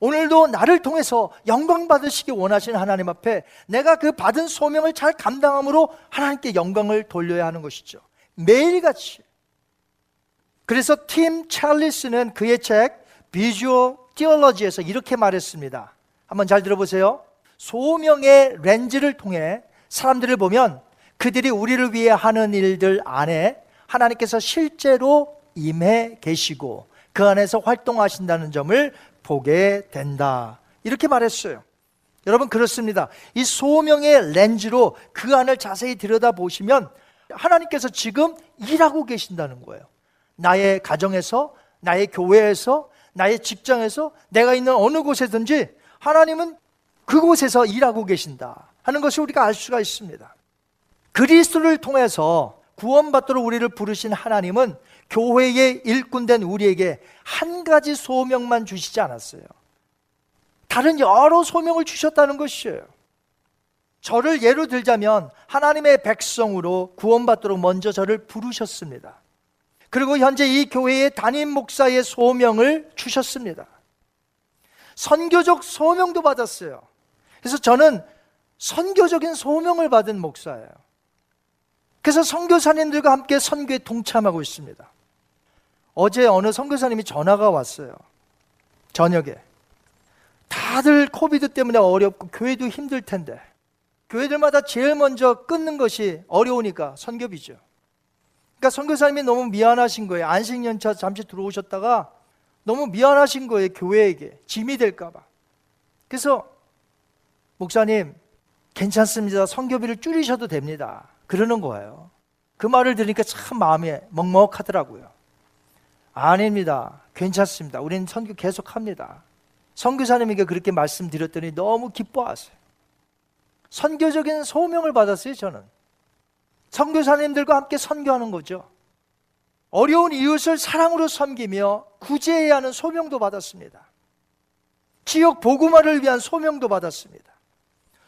Speaker 4: 오늘도 나를 통해서 영광 받으시기 원하시는 하나님 앞에 내가 그 받은 소명을 잘 감당함으로 하나님께 영광을 돌려야 하는 것이죠. 매일같이. 그래서 팀 찰리스는 그의 책 비주얼 티올러지에서 이렇게 말했습니다. 한번 잘 들어보세요. 소명의 렌즈를 통해 사람들을 보면 그들이 우리를 위해 하는 일들 안에 하나님께서 실제로 임해 계시고 그 안에서 활동하신다는 점을 보게 된다. 이렇게 말했어요. 여러분 그렇습니다. 이 소명의 렌즈로 그 안을 자세히 들여다보시면 하나님께서 지금 일하고 계신다는 거예요. 나의 가정에서, 나의 교회에서, 나의 직장에서, 내가 있는 어느 곳에든지 하나님은 그곳에서 일하고 계신다 하는 것을 우리가 알 수가 있습니다. 그리스도를 통해서 구원받도록 우리를 부르신 하나님은 교회의 일꾼된 우리에게 한 가지 소명만 주시지 않았어요. 다른 여러 소명을 주셨다는 것이에요. 저를 예로 들자면 하나님의 백성으로 구원받도록 먼저 저를 부르셨습니다. 그리고 현재 이 교회의 담임 목사의 소명을 주셨습니다. 선교적 소명도 받았어요. 그래서 저는 선교적인 소명을 받은 목사예요. 그래서 선교사님들과 함께 선교에 동참하고 있습니다. 어제 어느 선교사님이 전화가 왔어요. 저녁에. 다들 코비드 때문에 어렵고 교회도 힘들 텐데 교회들마다 제일 먼저 끊는 것이 어려우니까 선교비죠. 그러니까 선교사님이 너무 미안하신 거예요. 안식년차 잠시 들어오셨다가 너무 미안하신 거예요. 교회에게 짐이 될까 봐. 그래서 목사님 괜찮습니다. 선교비를 줄이셔도 됩니다. 그러는 거예요. 그 말을 들으니까 참 마음이 먹먹하더라고요. 아닙니다. 괜찮습니다. 우리는 선교 계속합니다. 선교사님에게 그렇게 말씀드렸더니 너무 기뻐하세요. 선교적인 소명을 받았어요, 저는. 선교사님들과 함께 선교하는 거죠. 어려운 이웃을 사랑으로 섬기며 구제해야 하는 소명도 받았습니다. 지역 보고마를 위한 소명도 받았습니다.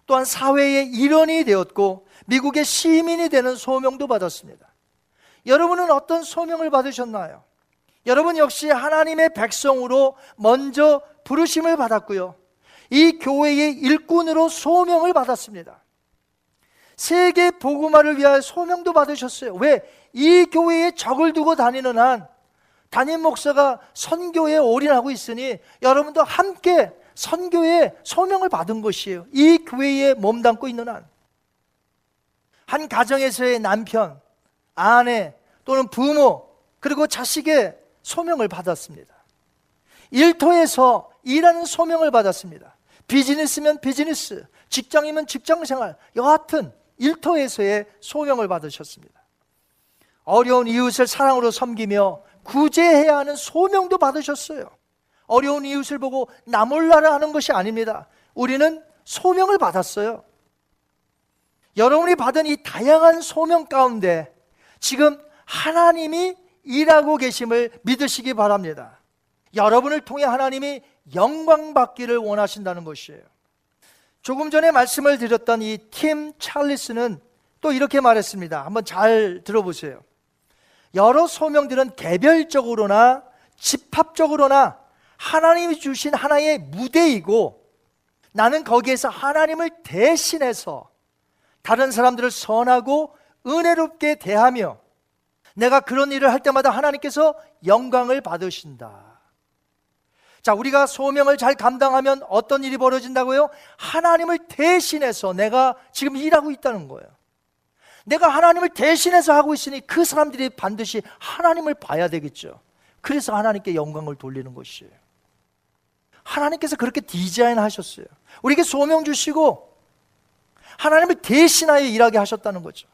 Speaker 4: 또한 사회의 일원이 되었고 미국의 시민이 되는 소명도 받았습니다. 여러분은 어떤 소명을 받으셨나요? 여러분 역시 하나님의 백성으로 먼저 부르심을 받았고요. 이 교회의 일꾼으로 소명을 받았습니다. 세계 복음화를 위하여 소명도 받으셨어요. 왜? 이 교회에 적을 두고 다니는 한 담임 목사가 선교에 올인하고 있으니 여러분도 함께 선교에 소명을 받은 것이에요. 이 교회에 몸담고 있는 한. 한 가정에서의 남편, 아내 또는 부모 그리고 자식의 소명을 받았습니다. 일터에서 일하는 소명을 받았습니다. 비즈니스면 비즈니스, 직장이면 직장 생활, 여하튼 일터에서의 소명을 받으셨습니다. 어려운 이웃을 사랑으로 섬기며 구제해야 하는 소명도 받으셨어요. 어려운 이웃을 보고 나 몰라라 하는 것이 아닙니다. 우리는 소명을 받았어요. 여러분이 받은 이 다양한 소명 가운데 지금 하나님이 일하고 계심을 믿으시기 바랍니다. 여러분을 통해 하나님이 영광 받기를 원하신다는 것이에요. 조금 전에 말씀을 드렸던 이 팀 찰리스는 또 이렇게 말했습니다. 한번 잘 들어보세요. 여러 소명들은 개별적으로나 집합적으로나 하나님이 주신 하나의 무대이고 나는 거기에서 하나님을 대신해서 다른 사람들을 선하고 은혜롭게 대하며 내가 그런 일을 할 때마다 하나님께서 영광을 받으신다. 자, 우리가 소명을 잘 감당하면 어떤 일이 벌어진다고요? 하나님을 대신해서 내가 지금 일하고 있다는 거예요. 내가 하나님을 대신해서 하고 있으니 그 사람들이 반드시 하나님을 봐야 되겠죠. 그래서 하나님께 영광을 돌리는 것이에요. 하나님께서 그렇게 디자인 하셨어요. 우리에게 소명 주시고 하나님을 대신하여 일하게 하셨다는 거죠.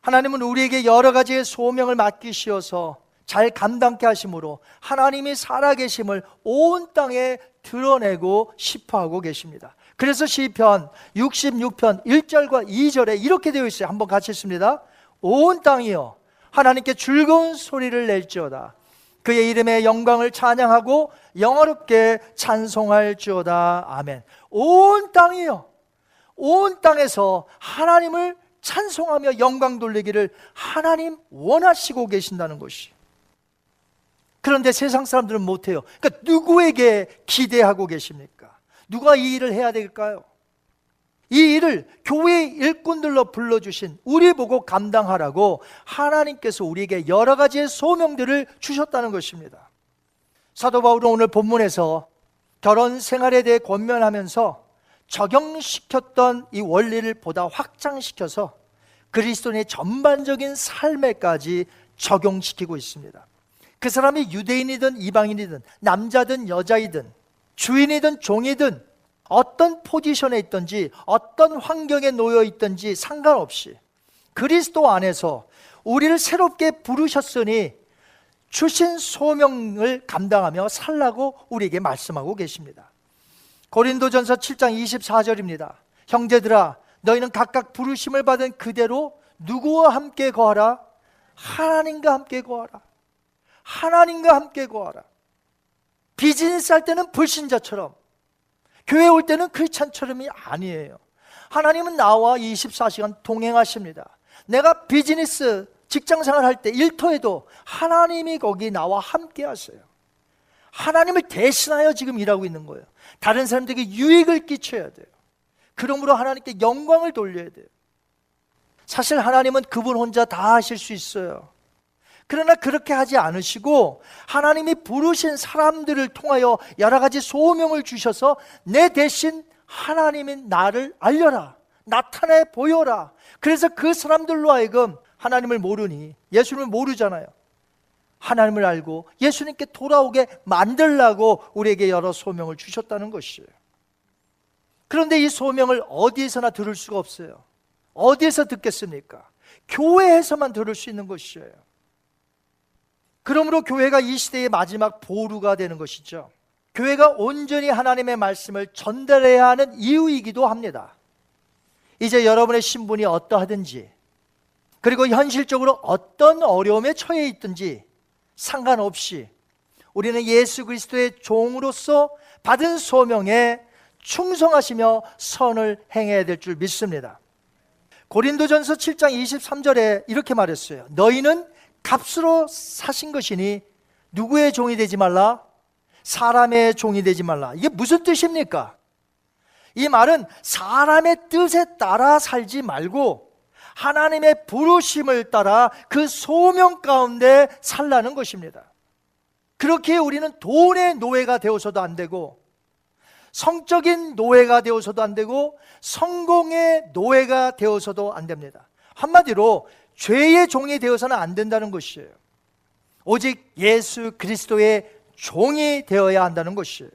Speaker 4: 하나님은 우리에게 여러 가지의 소명을 맡기시어서 잘 감당케 하심으로 하나님이 살아계심을 온 땅에 드러내고 싶어 하고 계십니다. 그래서 시편 66편 1절과 2절에 이렇게 되어 있어요. 한번 같이 읽습니다. 온 땅이여 하나님께 즐거운 소리를 낼지어다. 그의 이름의 영광을 찬양하고 영어롭게 찬송할지어다. 아멘. 온 땅이요. 온 땅에서 하나님을 찬송하며 영광 돌리기를 하나님 원하시고 계신다는 것이. 그런데 세상 사람들은 못해요. 그러니까 누구에게 기대하고 계십니까? 누가 이 일을 해야 될까요? 이 일을 교회 일꾼들로 불러주신 우리 보고 감당하라고 하나님께서 우리에게 여러 가지의 소명들을 주셨다는 것입니다. 사도 바울은 오늘 본문에서 결혼 생활에 대해 권면하면서 적용시켰던 이 원리를 보다 확장시켜서 그리스도인의 전반적인 삶에까지 적용시키고 있습니다. 그 사람이 유대인이든 이방인이든 남자든 여자이든 주인이든 종이든 어떤 포지션에 있든지 어떤 환경에 놓여 있든지 상관없이 그리스도 안에서 우리를 새롭게 부르셨으니 주신 소명을 감당하며 살라고 우리에게 말씀하고 계십니다. 고린도전서 7장 24절입니다. 형제들아 너희는 각각 부르심을 받은 그대로 누구와 함께 거하라? 하나님과 함께 거하라. 하나님과 함께 거하라. 비즈니스 할 때는 불신자처럼 교회 올 때는 크리스찬처럼이 아니에요. 하나님은 나와 24시간 동행하십니다. 내가 비즈니스 직장 생활 할 때 일터에도 하나님이 거기 나와 함께 하세요. 하나님을 대신하여 지금 일하고 있는 거예요. 다른 사람들에게 유익을 끼쳐야 돼요. 그러므로 하나님께 영광을 돌려야 돼요. 사실 하나님은 그분 혼자 다 하실 수 있어요. 그러나 그렇게 하지 않으시고 하나님이 부르신 사람들을 통하여 여러 가지 소명을 주셔서 내 대신 하나님이 나를 알려라. 나타내 보여라. 그래서 그 사람들로 하여금 하나님을 모르니 예수님을 모르잖아요. 하나님을 알고 예수님께 돌아오게 만들라고 우리에게 여러 소명을 주셨다는 것이에요. 그런데 이 소명을 어디에서나 들을 수가 없어요. 어디에서 듣겠습니까? 교회에서만 들을 수 있는 것이에요. 그러므로 교회가 이 시대의 마지막 보루가 되는 것이죠. 교회가 온전히 하나님의 말씀을 전달해야 하는 이유이기도 합니다. 이제 여러분의 신분이 어떠하든지, 그리고 현실적으로 어떤 어려움에 처해 있든지 상관없이 우리는 예수 그리스도의 종으로서 받은 소명에 충성하시며 선을 행해야 될 줄 믿습니다. 고린도전서 7장 23절에 이렇게 말했어요. 너희는 값으로 사신 것이니 누구의 종이 되지 말라? 사람의 종이 되지 말라. 이게 무슨 뜻입니까? 이 말은 사람의 뜻에 따라 살지 말고 하나님의 부르심을 따라 그 소명 가운데 살라는 것입니다. 그렇게 우리는 돈의 노예가 되어서도 안 되고 성적인 노예가 되어서도 안 되고 성공의 노예가 되어서도 안 됩니다. 한마디로 죄의 종이 되어서는 안 된다는 것이에요. 오직 예수 그리스도의 종이 되어야 한다는 것이에요.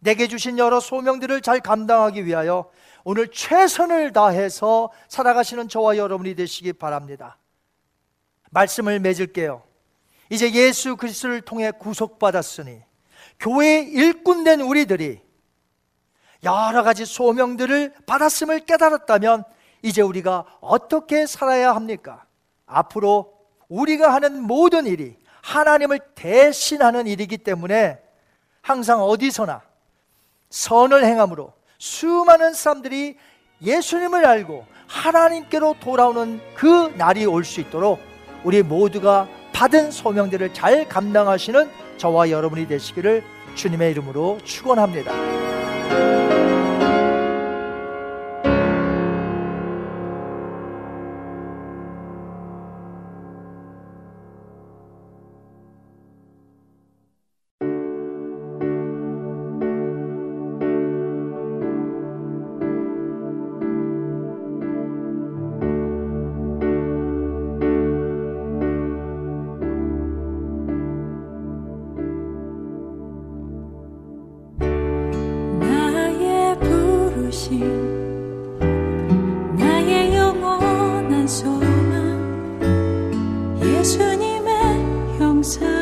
Speaker 4: 내게 주신 여러 소명들을 잘 감당하기 위하여 오늘 최선을 다해서 살아가시는 저와 여러분이 되시기 바랍니다. 말씀을 맺을게요. 이제 예수 그리스도를 통해 구속받았으니 교회 일꾼된 우리들이 여러 가지 소명들을 받았음을 깨달았다면 이제 우리가 어떻게 살아야 합니까? 앞으로 우리가 하는 모든 일이 하나님을 대신하는 일이기 때문에 항상 어디서나 선을 행함으로 수많은 사람들이 예수님을 알고 하나님께로 돌아오는 그 날이 올 수 있도록 우리 모두가 받은 소명들을 잘 감당하시는 저와 여러분이 되시기를 주님의 이름으로 축원합니다.
Speaker 5: songs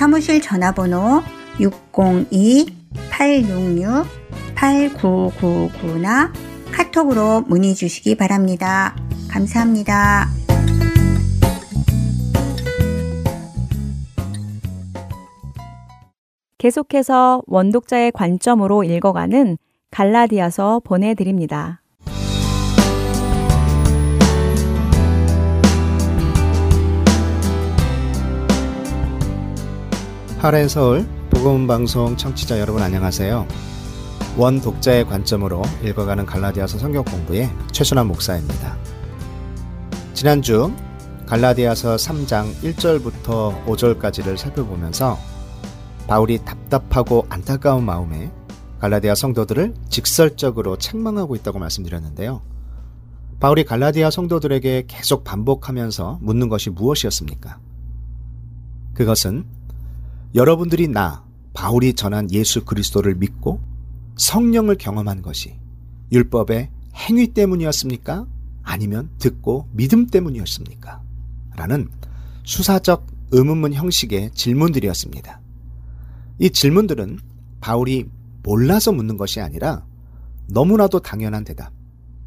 Speaker 5: 사무실 전화번호 602-866-8999나 카톡으로 문의 주시기 바랍니다. 감사합니다.
Speaker 3: 계속해서 원독자의 관점으로 읽어가는 갈라디아서 보내드립니다.
Speaker 6: 하렌 서울 복음 방송 청취자 여러분 안녕하세요. 원 독자의 관점으로 읽어가는 갈라디아서 성경 공부의 최순환 목사입니다. 지난주 갈라디아서 3장 1절부터 5절까지를 살펴보면서 바울이 답답하고 안타까운 마음에 갈라디아 성도들을 직설적으로 책망하고 있다고 말씀드렸는데요. 바울이 갈라디아 성도들에게 계속 반복하면서 묻는 것이 무엇이었습니까? 그것은 여러분들이 나, 바울이 전한 예수 그리스도를 믿고 성령을 경험한 것이 율법의 행위 때문이었습니까? 아니면 듣고 믿음 때문이었습니까? 라는 수사적 의문문 형식의 질문들이었습니다. 이 질문들은 바울이 몰라서 묻는 것이 아니라 너무나도 당연한 대답.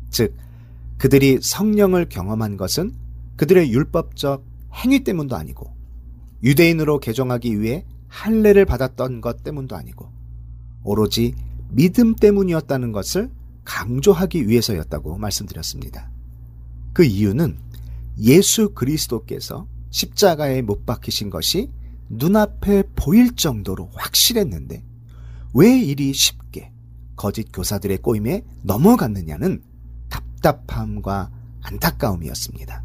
Speaker 6: 즉, 그들이 성령을 경험한 것은 그들의 율법적 행위 때문도 아니고 유대인으로 개종하기 위해 할례를 받았던 것 때문도 아니고 오로지 믿음 때문이었다는 것을 강조하기 위해서였다고 말씀드렸습니다. 그 이유는 예수 그리스도께서 십자가에 못 박히신 것이 눈앞에 보일 정도로 확실했는데 왜 이리 쉽게 거짓 교사들의 꼬임에 넘어갔느냐는 답답함과 안타까움이었습니다.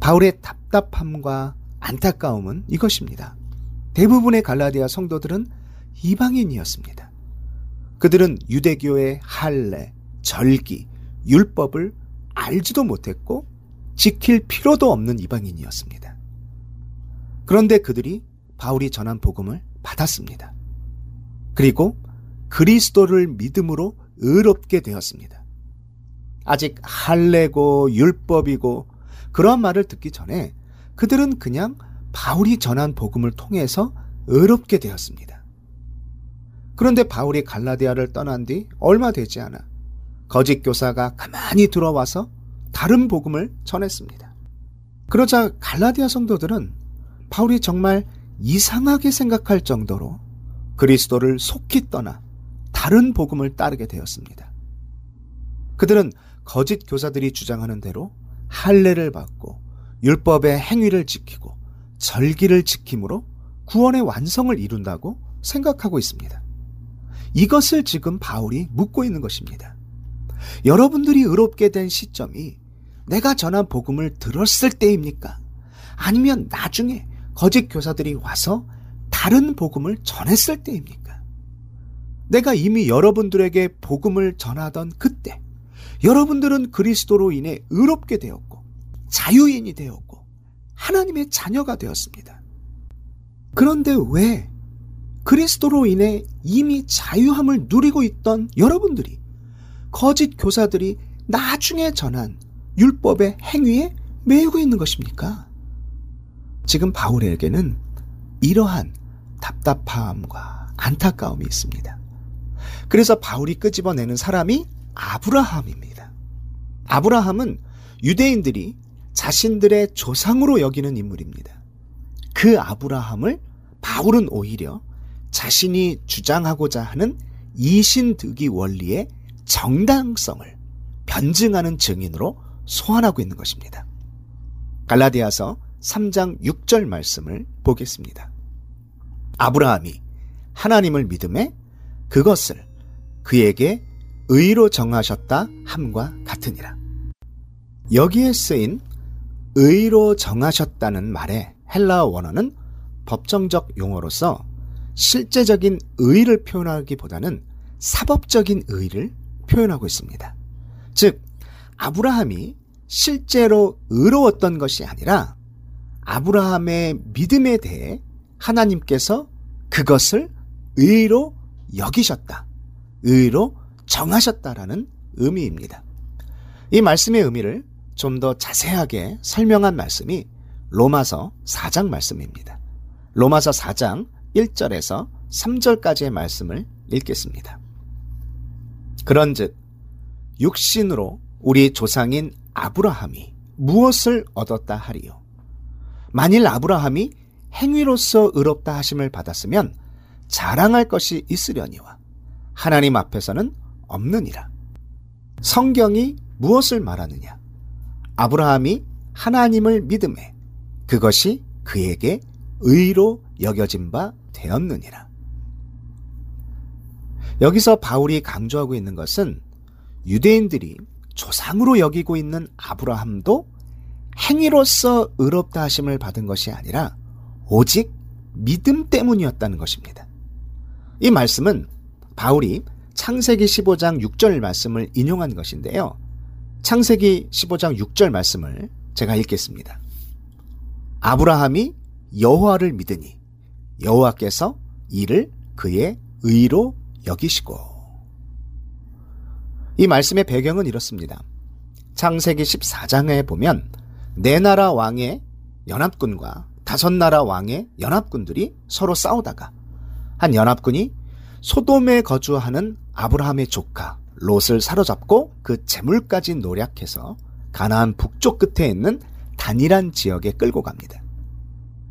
Speaker 6: 바울의 답답함과 안타까움은 이것입니다. 대부분의 갈라디아 성도들은 이방인이었습니다. 그들은 유대교의 할례, 절기, 율법을 알지도 못했고 지킬 필요도 없는 이방인이었습니다. 그런데 그들이 바울이 전한 복음을 받았습니다. 그리고 그리스도를 믿음으로 의롭게 되었습니다. 아직 할례고 율법이고 그런 말을 듣기 전에 그들은 그냥 바울이 전한 복음을 통해서 의롭게 되었습니다. 그런데 바울이 갈라디아를 떠난 뒤 얼마 되지 않아 거짓 교사가 가만히 들어와서 다른 복음을 전했습니다. 그러자 갈라디아 성도들은 바울이 정말 이상하게 생각할 정도로 그리스도를 속히 떠나 다른 복음을 따르게 되었습니다. 그들은 거짓 교사들이 주장하는 대로 할례를 받고 율법의 행위를 지키고 절기를 지킴으로 구원의 완성을 이룬다고 생각하고 있습니다. 이것을 지금 바울이 묻고 있는 것입니다. 여러분들이 의롭게 된 시점이 내가 전한 복음을 들었을 때입니까? 아니면 나중에 거짓 교사들이 와서 다른 복음을 전했을 때입니까? 내가 이미 여러분들에게 복음을 전하던 그때, 여러분들은 그리스도로 인해 의롭게 되었고, 자유인이 되었고, 하나님의 자녀가 되었습니다. 그런데 왜 그리스도로 인해 이미 자유함을 누리고 있던 여러분들이 거짓 교사들이 나중에 전한 율법의 행위에 매이고 있는 것입니까? 지금 바울에게는 이러한 답답함과 안타까움이 있습니다. 그래서 바울이 끄집어내는 사람이 아브라함입니다. 아브라함은 유대인들이 자신들의 조상으로 여기는 인물입니다. 그 아브라함을 바울은 오히려 자신이 주장하고자 하는 이신득이 원리의 정당성을 변증하는 증인으로 소환하고 있는 것입니다. 갈라디아서 3장 6절 말씀을 보겠습니다. 아브라함이 하나님을 믿음에 그것을 그에게 의로 정하셨다 함과 같으니라. 여기에 쓰인 의로 정하셨다는 말의 헬라어 원어는 법정적 용어로서 실제적인 의를 표현하기보다는 사법적인 의를 표현하고 있습니다. 즉, 아브라함이 실제로 의로웠던 것이 아니라 아브라함의 믿음에 대해 하나님께서 그것을 의로 여기셨다. 의로 정하셨다라는 의미입니다. 이 말씀의 의미를 좀 더 자세하게 설명한 말씀이 로마서 4장 말씀입니다. 로마서 4장 1절에서 3절까지의 말씀을 읽겠습니다. 그런즉 육신으로 우리 조상인 아브라함이 무엇을 얻었다 하리요? 만일 아브라함이 행위로서 의롭다 하심을 받았으면 자랑할 것이 있으려니와 하나님 앞에서는 없느니라. 성경이 무엇을 말하느냐? 아브라함이 하나님을 믿음에 그것이 그에게 의로 여겨진 바 되었느니라. 여기서 바울이 강조하고 있는 것은 유대인들이 조상으로 여기고 있는 아브라함도 행위로서 의롭다 하심을 받은 것이 아니라 오직 믿음 때문이었다는 것입니다. 이 말씀은 바울이 창세기 15장 6절 말씀을 인용한 것인데요. 창세기 15장 6절 말씀을 제가 읽겠습니다. 아브라함이 여호와를 믿으니 여호와께서 이를 그의 의로 여기시고 이 말씀의 배경은 이렇습니다. 창세기 14장에 보면 네 나라 왕의 연합군과 다섯 나라 왕의 연합군들이 서로 싸우다가 한 연합군이 소돔에 거주하는 아브라함의 조카 롯을 사로잡고 그 재물까지 노략해서 가나안 북쪽 끝에 있는 단일한 지역에 끌고 갑니다.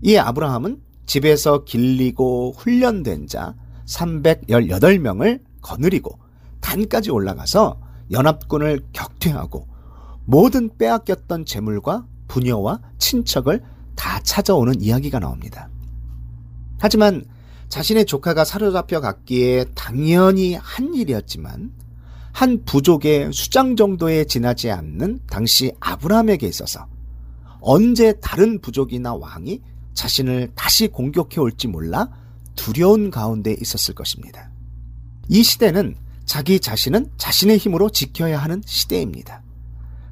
Speaker 6: 이 아브라함은 집에서 길리고 훈련된 자 318명을 거느리고 단까지 올라가서 연합군을 격퇴하고 모든 빼앗겼던 재물과 부녀와 친척을 다 찾아오는 이야기가 나옵니다. 하지만 자신의 조카가 사로잡혀 갔기에 당연히 한 일이었지만 한 부족의 수장 정도에 지나지 않는 당시 아브라함에게 있어서 언제 다른 부족이나 왕이 자신을 다시 공격해 올지 몰라 두려운 가운데 있었을 것입니다. 이 시대는 자기 자신은 자신의 힘으로 지켜야 하는 시대입니다.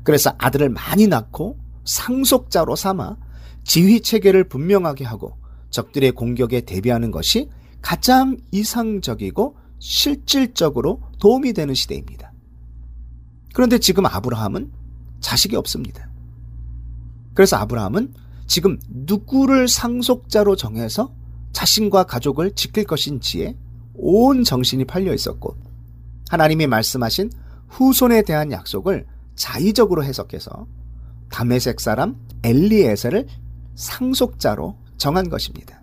Speaker 6: 그래서 아들을 많이 낳고 상속자로 삼아 지휘 체계를 분명하게 하고 적들의 공격에 대비하는 것이 가장 이상적이고 실질적으로 도움이 되는 시대입니다. 그런데 지금 아브라함은 자식이 없습니다. 그래서 아브라함은 지금 누구를 상속자로 정해서 자신과 가족을 지킬 것인지에 온 정신이 팔려 있었고 하나님이 말씀하신 후손에 대한 약속을 자의적으로 해석해서 다메색 사람 엘리에셀을 상속자로 정한 것입니다.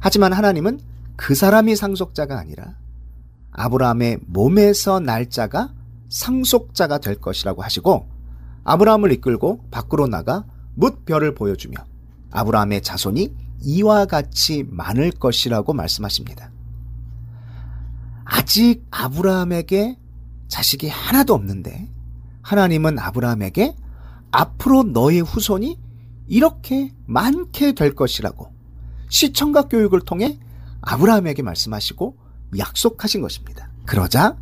Speaker 6: 하지만 하나님은 그 사람이 상속자가 아니라 아브라함의 몸에서 날짜가 상속자가 될 것이라고 하시고 아브라함을 이끌고 밖으로 나가 뭇별을 보여주며 아브라함의 자손이 이와 같이 많을 것이라고 말씀하십니다. 아직 아브라함에게 자식이 하나도 없는데 하나님은 아브라함에게 앞으로 너의 후손이 이렇게 많게 될 것이라고 시청각 교육을 통해 아브라함에게 말씀하시고 약속하신 것입니다. 그러자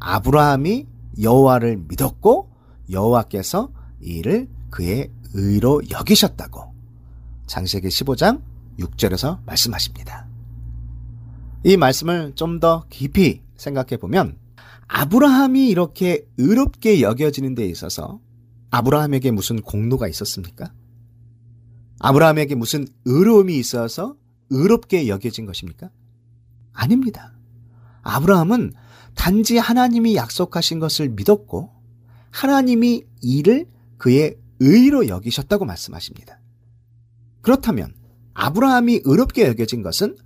Speaker 6: 아브라함이 여호와를 믿었고 여호와께서 이를 그의 의로 여기셨다고 장세기 15장 6절에서 말씀하십니다. 이 말씀을 좀 더 깊이 생각해 보면 아브라함이 이렇게 의롭게 여겨지는 데 있어서 아브라함에게 무슨 공로가 있었습니까? 아브라함에게 무슨 의로움이 있어서 의롭게 여겨진 것입니까? 아닙니다. 아브라함은 단지 하나님이 약속하신 것을 믿었고 하나님이 이를 그의 의로 여기셨다고 말씀하십니다. 그렇다면 아브라함이 의롭게 여겨진 것은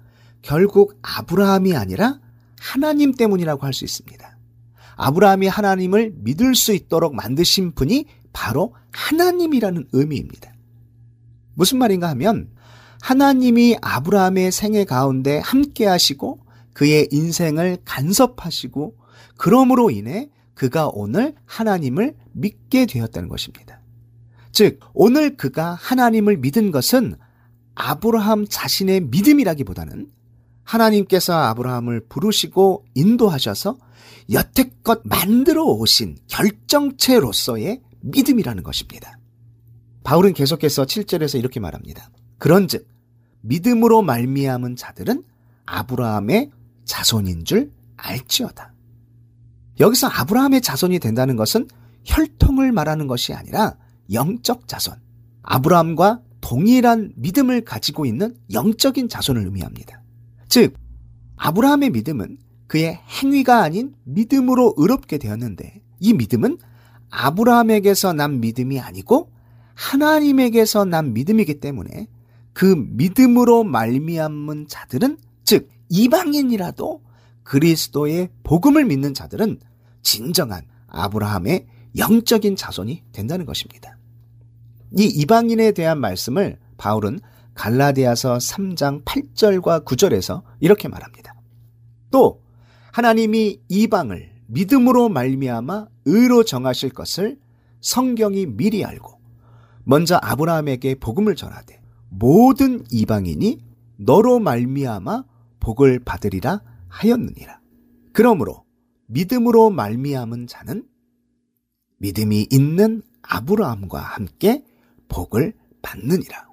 Speaker 6: 결국 아브라함이 아니라 하나님 때문이라고 할 수 있습니다. 아브라함이 하나님을 믿을 수 있도록 만드신 분이 바로 하나님이라는 의미입니다. 무슨 말인가 하면 하나님이 아브라함의 생애 가운데 함께 하시고 그의 인생을 간섭하시고 그러므로 인해 그가 오늘 하나님을 믿게 되었다는 것입니다. 즉, 오늘 그가 하나님을 믿은 것은 아브라함 자신의 믿음이라기보다는 하나님께서 아브라함을 부르시고 인도하셔서 여태껏 만들어 오신 결정체로서의 믿음이라는 것입니다. 바울은 계속해서 7절에서 이렇게 말합니다. 그런즉 믿음으로 말미암은 자들은 아브라함의 자손인 줄 알지어다. 여기서 아브라함의 자손이 된다는 것은 혈통을 말하는 것이 아니라 영적 자손. 아브라함과 동일한 믿음을 가지고 있는 영적인 자손을 의미합니다. 즉, 아브라함의 믿음은 그의 행위가 아닌 믿음으로 의롭게 되었는데 이 믿음은 아브라함에게서 난 믿음이 아니고 하나님에게서 난 믿음이기 때문에 그 믿음으로 말미암은 자들은 즉 이방인이라도 그리스도의 복음을 믿는 자들은 진정한 아브라함의 영적인 자손이 된다는 것입니다. 이 이방인에 대한 말씀을 바울은 갈라디아서 3장 8절과 9절에서 이렇게 말합니다. 또 하나님이 이방을 믿음으로 말미암아 의로 정하실 것을 성경이 미리 알고 먼저 아브라함에게 복음을 전하되 모든 이방인이 너로 말미암아 복을 받으리라 하였느니라. 그러므로 믿음으로 말미암은 자는 믿음이 있는 아브라함과 함께 복을 받느니라.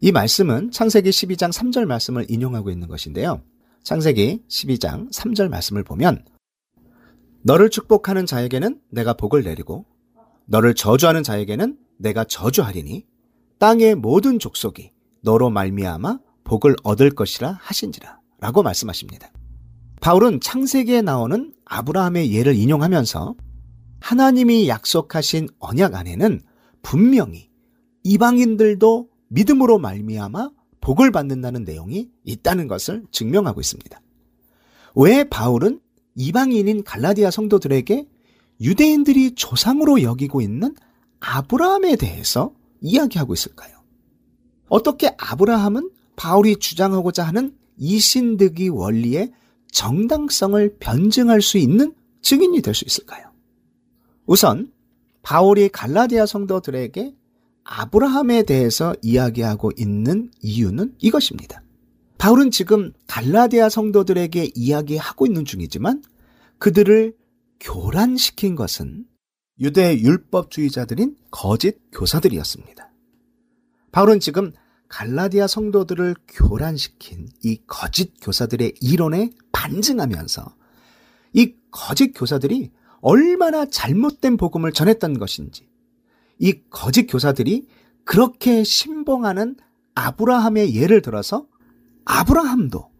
Speaker 6: 이 말씀은 창세기 12장 3절 말씀을 인용하고 있는 것인데요. 창세기 12장 3절 말씀을 보면 너를 축복하는 자에게는 내가 복을 내리고 너를 저주하는 자에게는 내가 저주하리니 땅의 모든 족속이 너로 말미암아 복을 얻을 것이라 하신지라 라고 말씀하십니다. 바울은 창세기에 나오는 아브라함의 예를 인용하면서 하나님이 약속하신 언약 안에는 분명히 이방인들도 믿음으로 말미암아 복을 받는다는 내용이 있다는 것을 증명하고 있습니다. 왜 바울은 이방인인 갈라디아 성도들에게 유대인들이 조상으로 여기고 있는 아브라함에 대해서 이야기하고 있을까요? 어떻게 아브라함은 바울이 주장하고자 하는 이신득이 원리의 정당성을 변증할 수 있는 증인이 될 수 있을까요? 우선 바울이 갈라디아 성도들에게 아브라함에 대해서 이야기하고 있는 이유는 이것입니다. 바울은 지금 갈라디아 성도들에게 이야기하고 있는 중이지만 그들을 교란시킨 것은 유대 율법주의자들인 거짓 교사들이었습니다. 바울은 지금 갈라디아 성도들을 교란시킨 이 거짓 교사들의 이론에 반증하면서 이 거짓 교사들이 얼마나 잘못된 복음을 전했던 것인지, 이 거짓 교사들이 그렇게 신봉하는 아브라함의 예를 들어서 아브라함도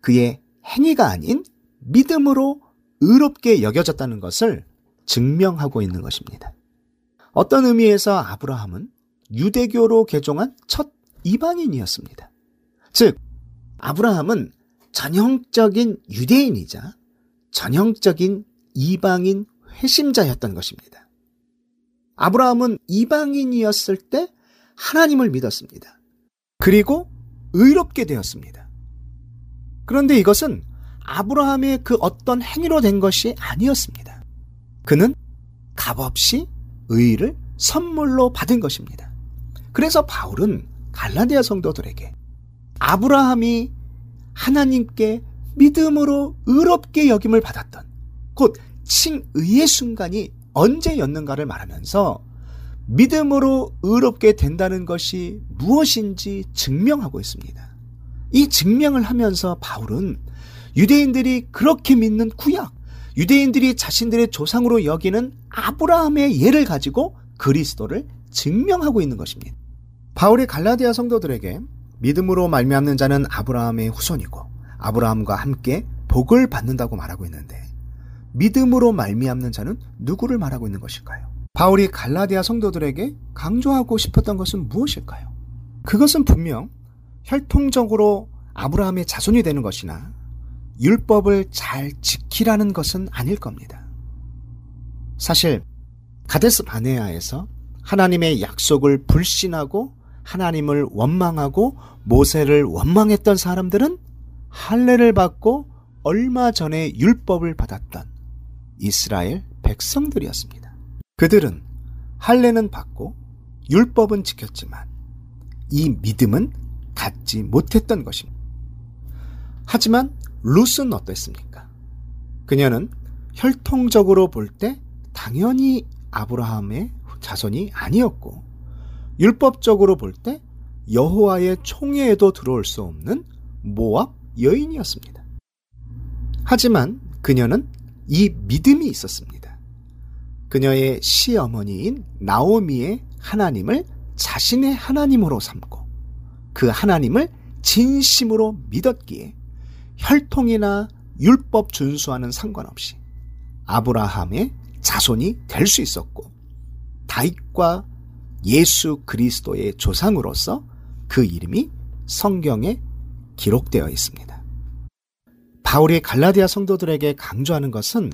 Speaker 6: 그의 행위가 아닌 믿음으로 의롭게 여겨졌다는 것을 증명하고 있는 것입니다. 어떤 의미에서 아브라함은 유대교로 개종한 첫 이방인이었습니다. 즉, 아브라함은 전형적인 유대인이자 전형적인 이방인 회심자였던 것입니다. 아브라함은 이방인이었을 때 하나님을 믿었습니다. 그리고 의롭게 되었습니다. 그런데 이것은 아브라함의 그 어떤 행위로 된 것이 아니었습니다. 그는 값없이 의를 선물로 받은 것입니다. 그래서 바울은 갈라디아 성도들에게 아브라함이 하나님께 믿음으로 의롭게 여김을 받았던 곧 칭의의 순간이 언제였는가를 말하면서 믿음으로 의롭게 된다는 것이 무엇인지 증명하고 있습니다. 이 증명을 하면서 바울은 유대인들이 그렇게 믿는 구약, 유대인들이 자신들의 조상으로 여기는 아브라함의 예를 가지고 그리스도를 증명하고 있는 것입니다. 바울이 갈라디아 성도들에게 믿음으로 말미암는 자는 아브라함의 후손이고 아브라함과 함께 복을 받는다고 말하고 있는데 믿음으로 말미암는 자는 누구를 말하고 있는 것일까요? 바울이 갈라디아 성도들에게 강조하고 싶었던 것은 무엇일까요? 그것은 분명 혈통적으로 아브라함의 자손이 되는 것이나 율법을 잘 지키라는 것은 아닐 겁니다. 사실 가데스 바네아에서 하나님의 약속을 불신하고 하나님을 원망하고 모세를 원망했던 사람들은 할례를 받고 얼마 전에 율법을 받았던 이스라엘 백성들이었습니다. 그들은 할례는 받고 율법은 지켰지만 이 믿음은 갖지 못했던 것입니다. 하지만 룻은 어땠습니까? 그녀는 혈통적으로 볼 때 당연히 아브라함의 자손이 아니었고 율법적으로 볼 때 여호와의 총회에도 들어올 수 없는 모압 여인이었습니다. 하지만 그녀는 이 믿음이 있었습니다. 그녀의 시어머니인 나오미의 하나님을 자신의 하나님으로 삼고 그 하나님을 진심으로 믿었기에 혈통이나 율법 준수와는 상관없이 아브라함의 자손이 될 수 있었고 다윗과 예수 그리스도의 조상으로서 그 이름이 성경에 기록되어 있습니다. 바울이 갈라디아 성도들에게 강조하는 것은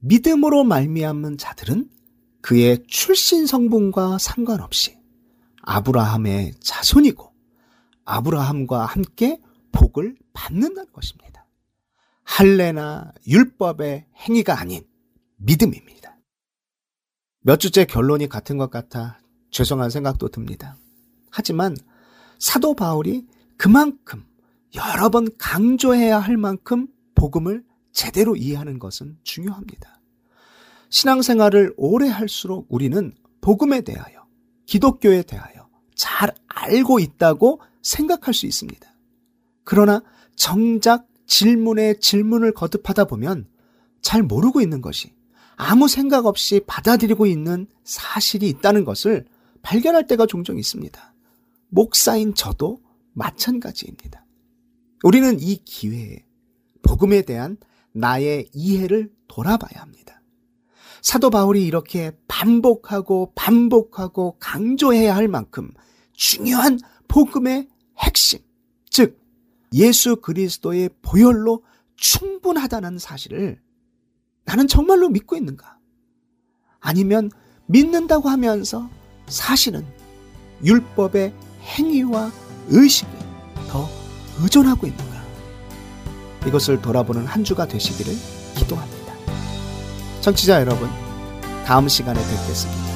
Speaker 6: 믿음으로 말미암는 자들은 그의 출신 성분과 상관없이 아브라함의 자손이고
Speaker 5: 아브라함과 함께 복을 받는다는 것입니다. 할례나 율법의 행위가 아닌 믿음입니다. 몇 주째 결론이 같은 것 같아 죄송한 생각도 듭니다. 하지만 사도 바울이 그만큼 여러 번 강조해야 할 만큼 복음을 제대로 이해하는 것은 중요합니다. 신앙생활을 오래 할수록 우리는 복음에 대하여, 기독교에 대하여 잘 알고 있다고 생각할 수 있습니다. 그러나 정작 질문에 질문을 거듭하다 보면 잘 모르고 있는 것이 아무 생각 없이 받아들이고 있는 사실이 있다는 것을 발견할 때가 종종 있습니다. 목사인 저도 마찬가지입니다. 우리는 이 기회에 복음에 대한 나의 이해를 돌아봐야 합니다. 사도 바울이 이렇게 반복하고 반복하고 강조해야 할 만큼 중요한 복음의 핵심, 즉 예수 그리스도의 보혈로 충분하다는 사실을 나는 정말로 믿고 있는가? 아니면 믿는다고 하면서 사실은 율법의 행위와 의식에 더 의존하고 있는가? 이것을 돌아보는 한 주가 되시기를 기도합니다. 청취자 여러분, 다음 시간에 뵙겠습니다.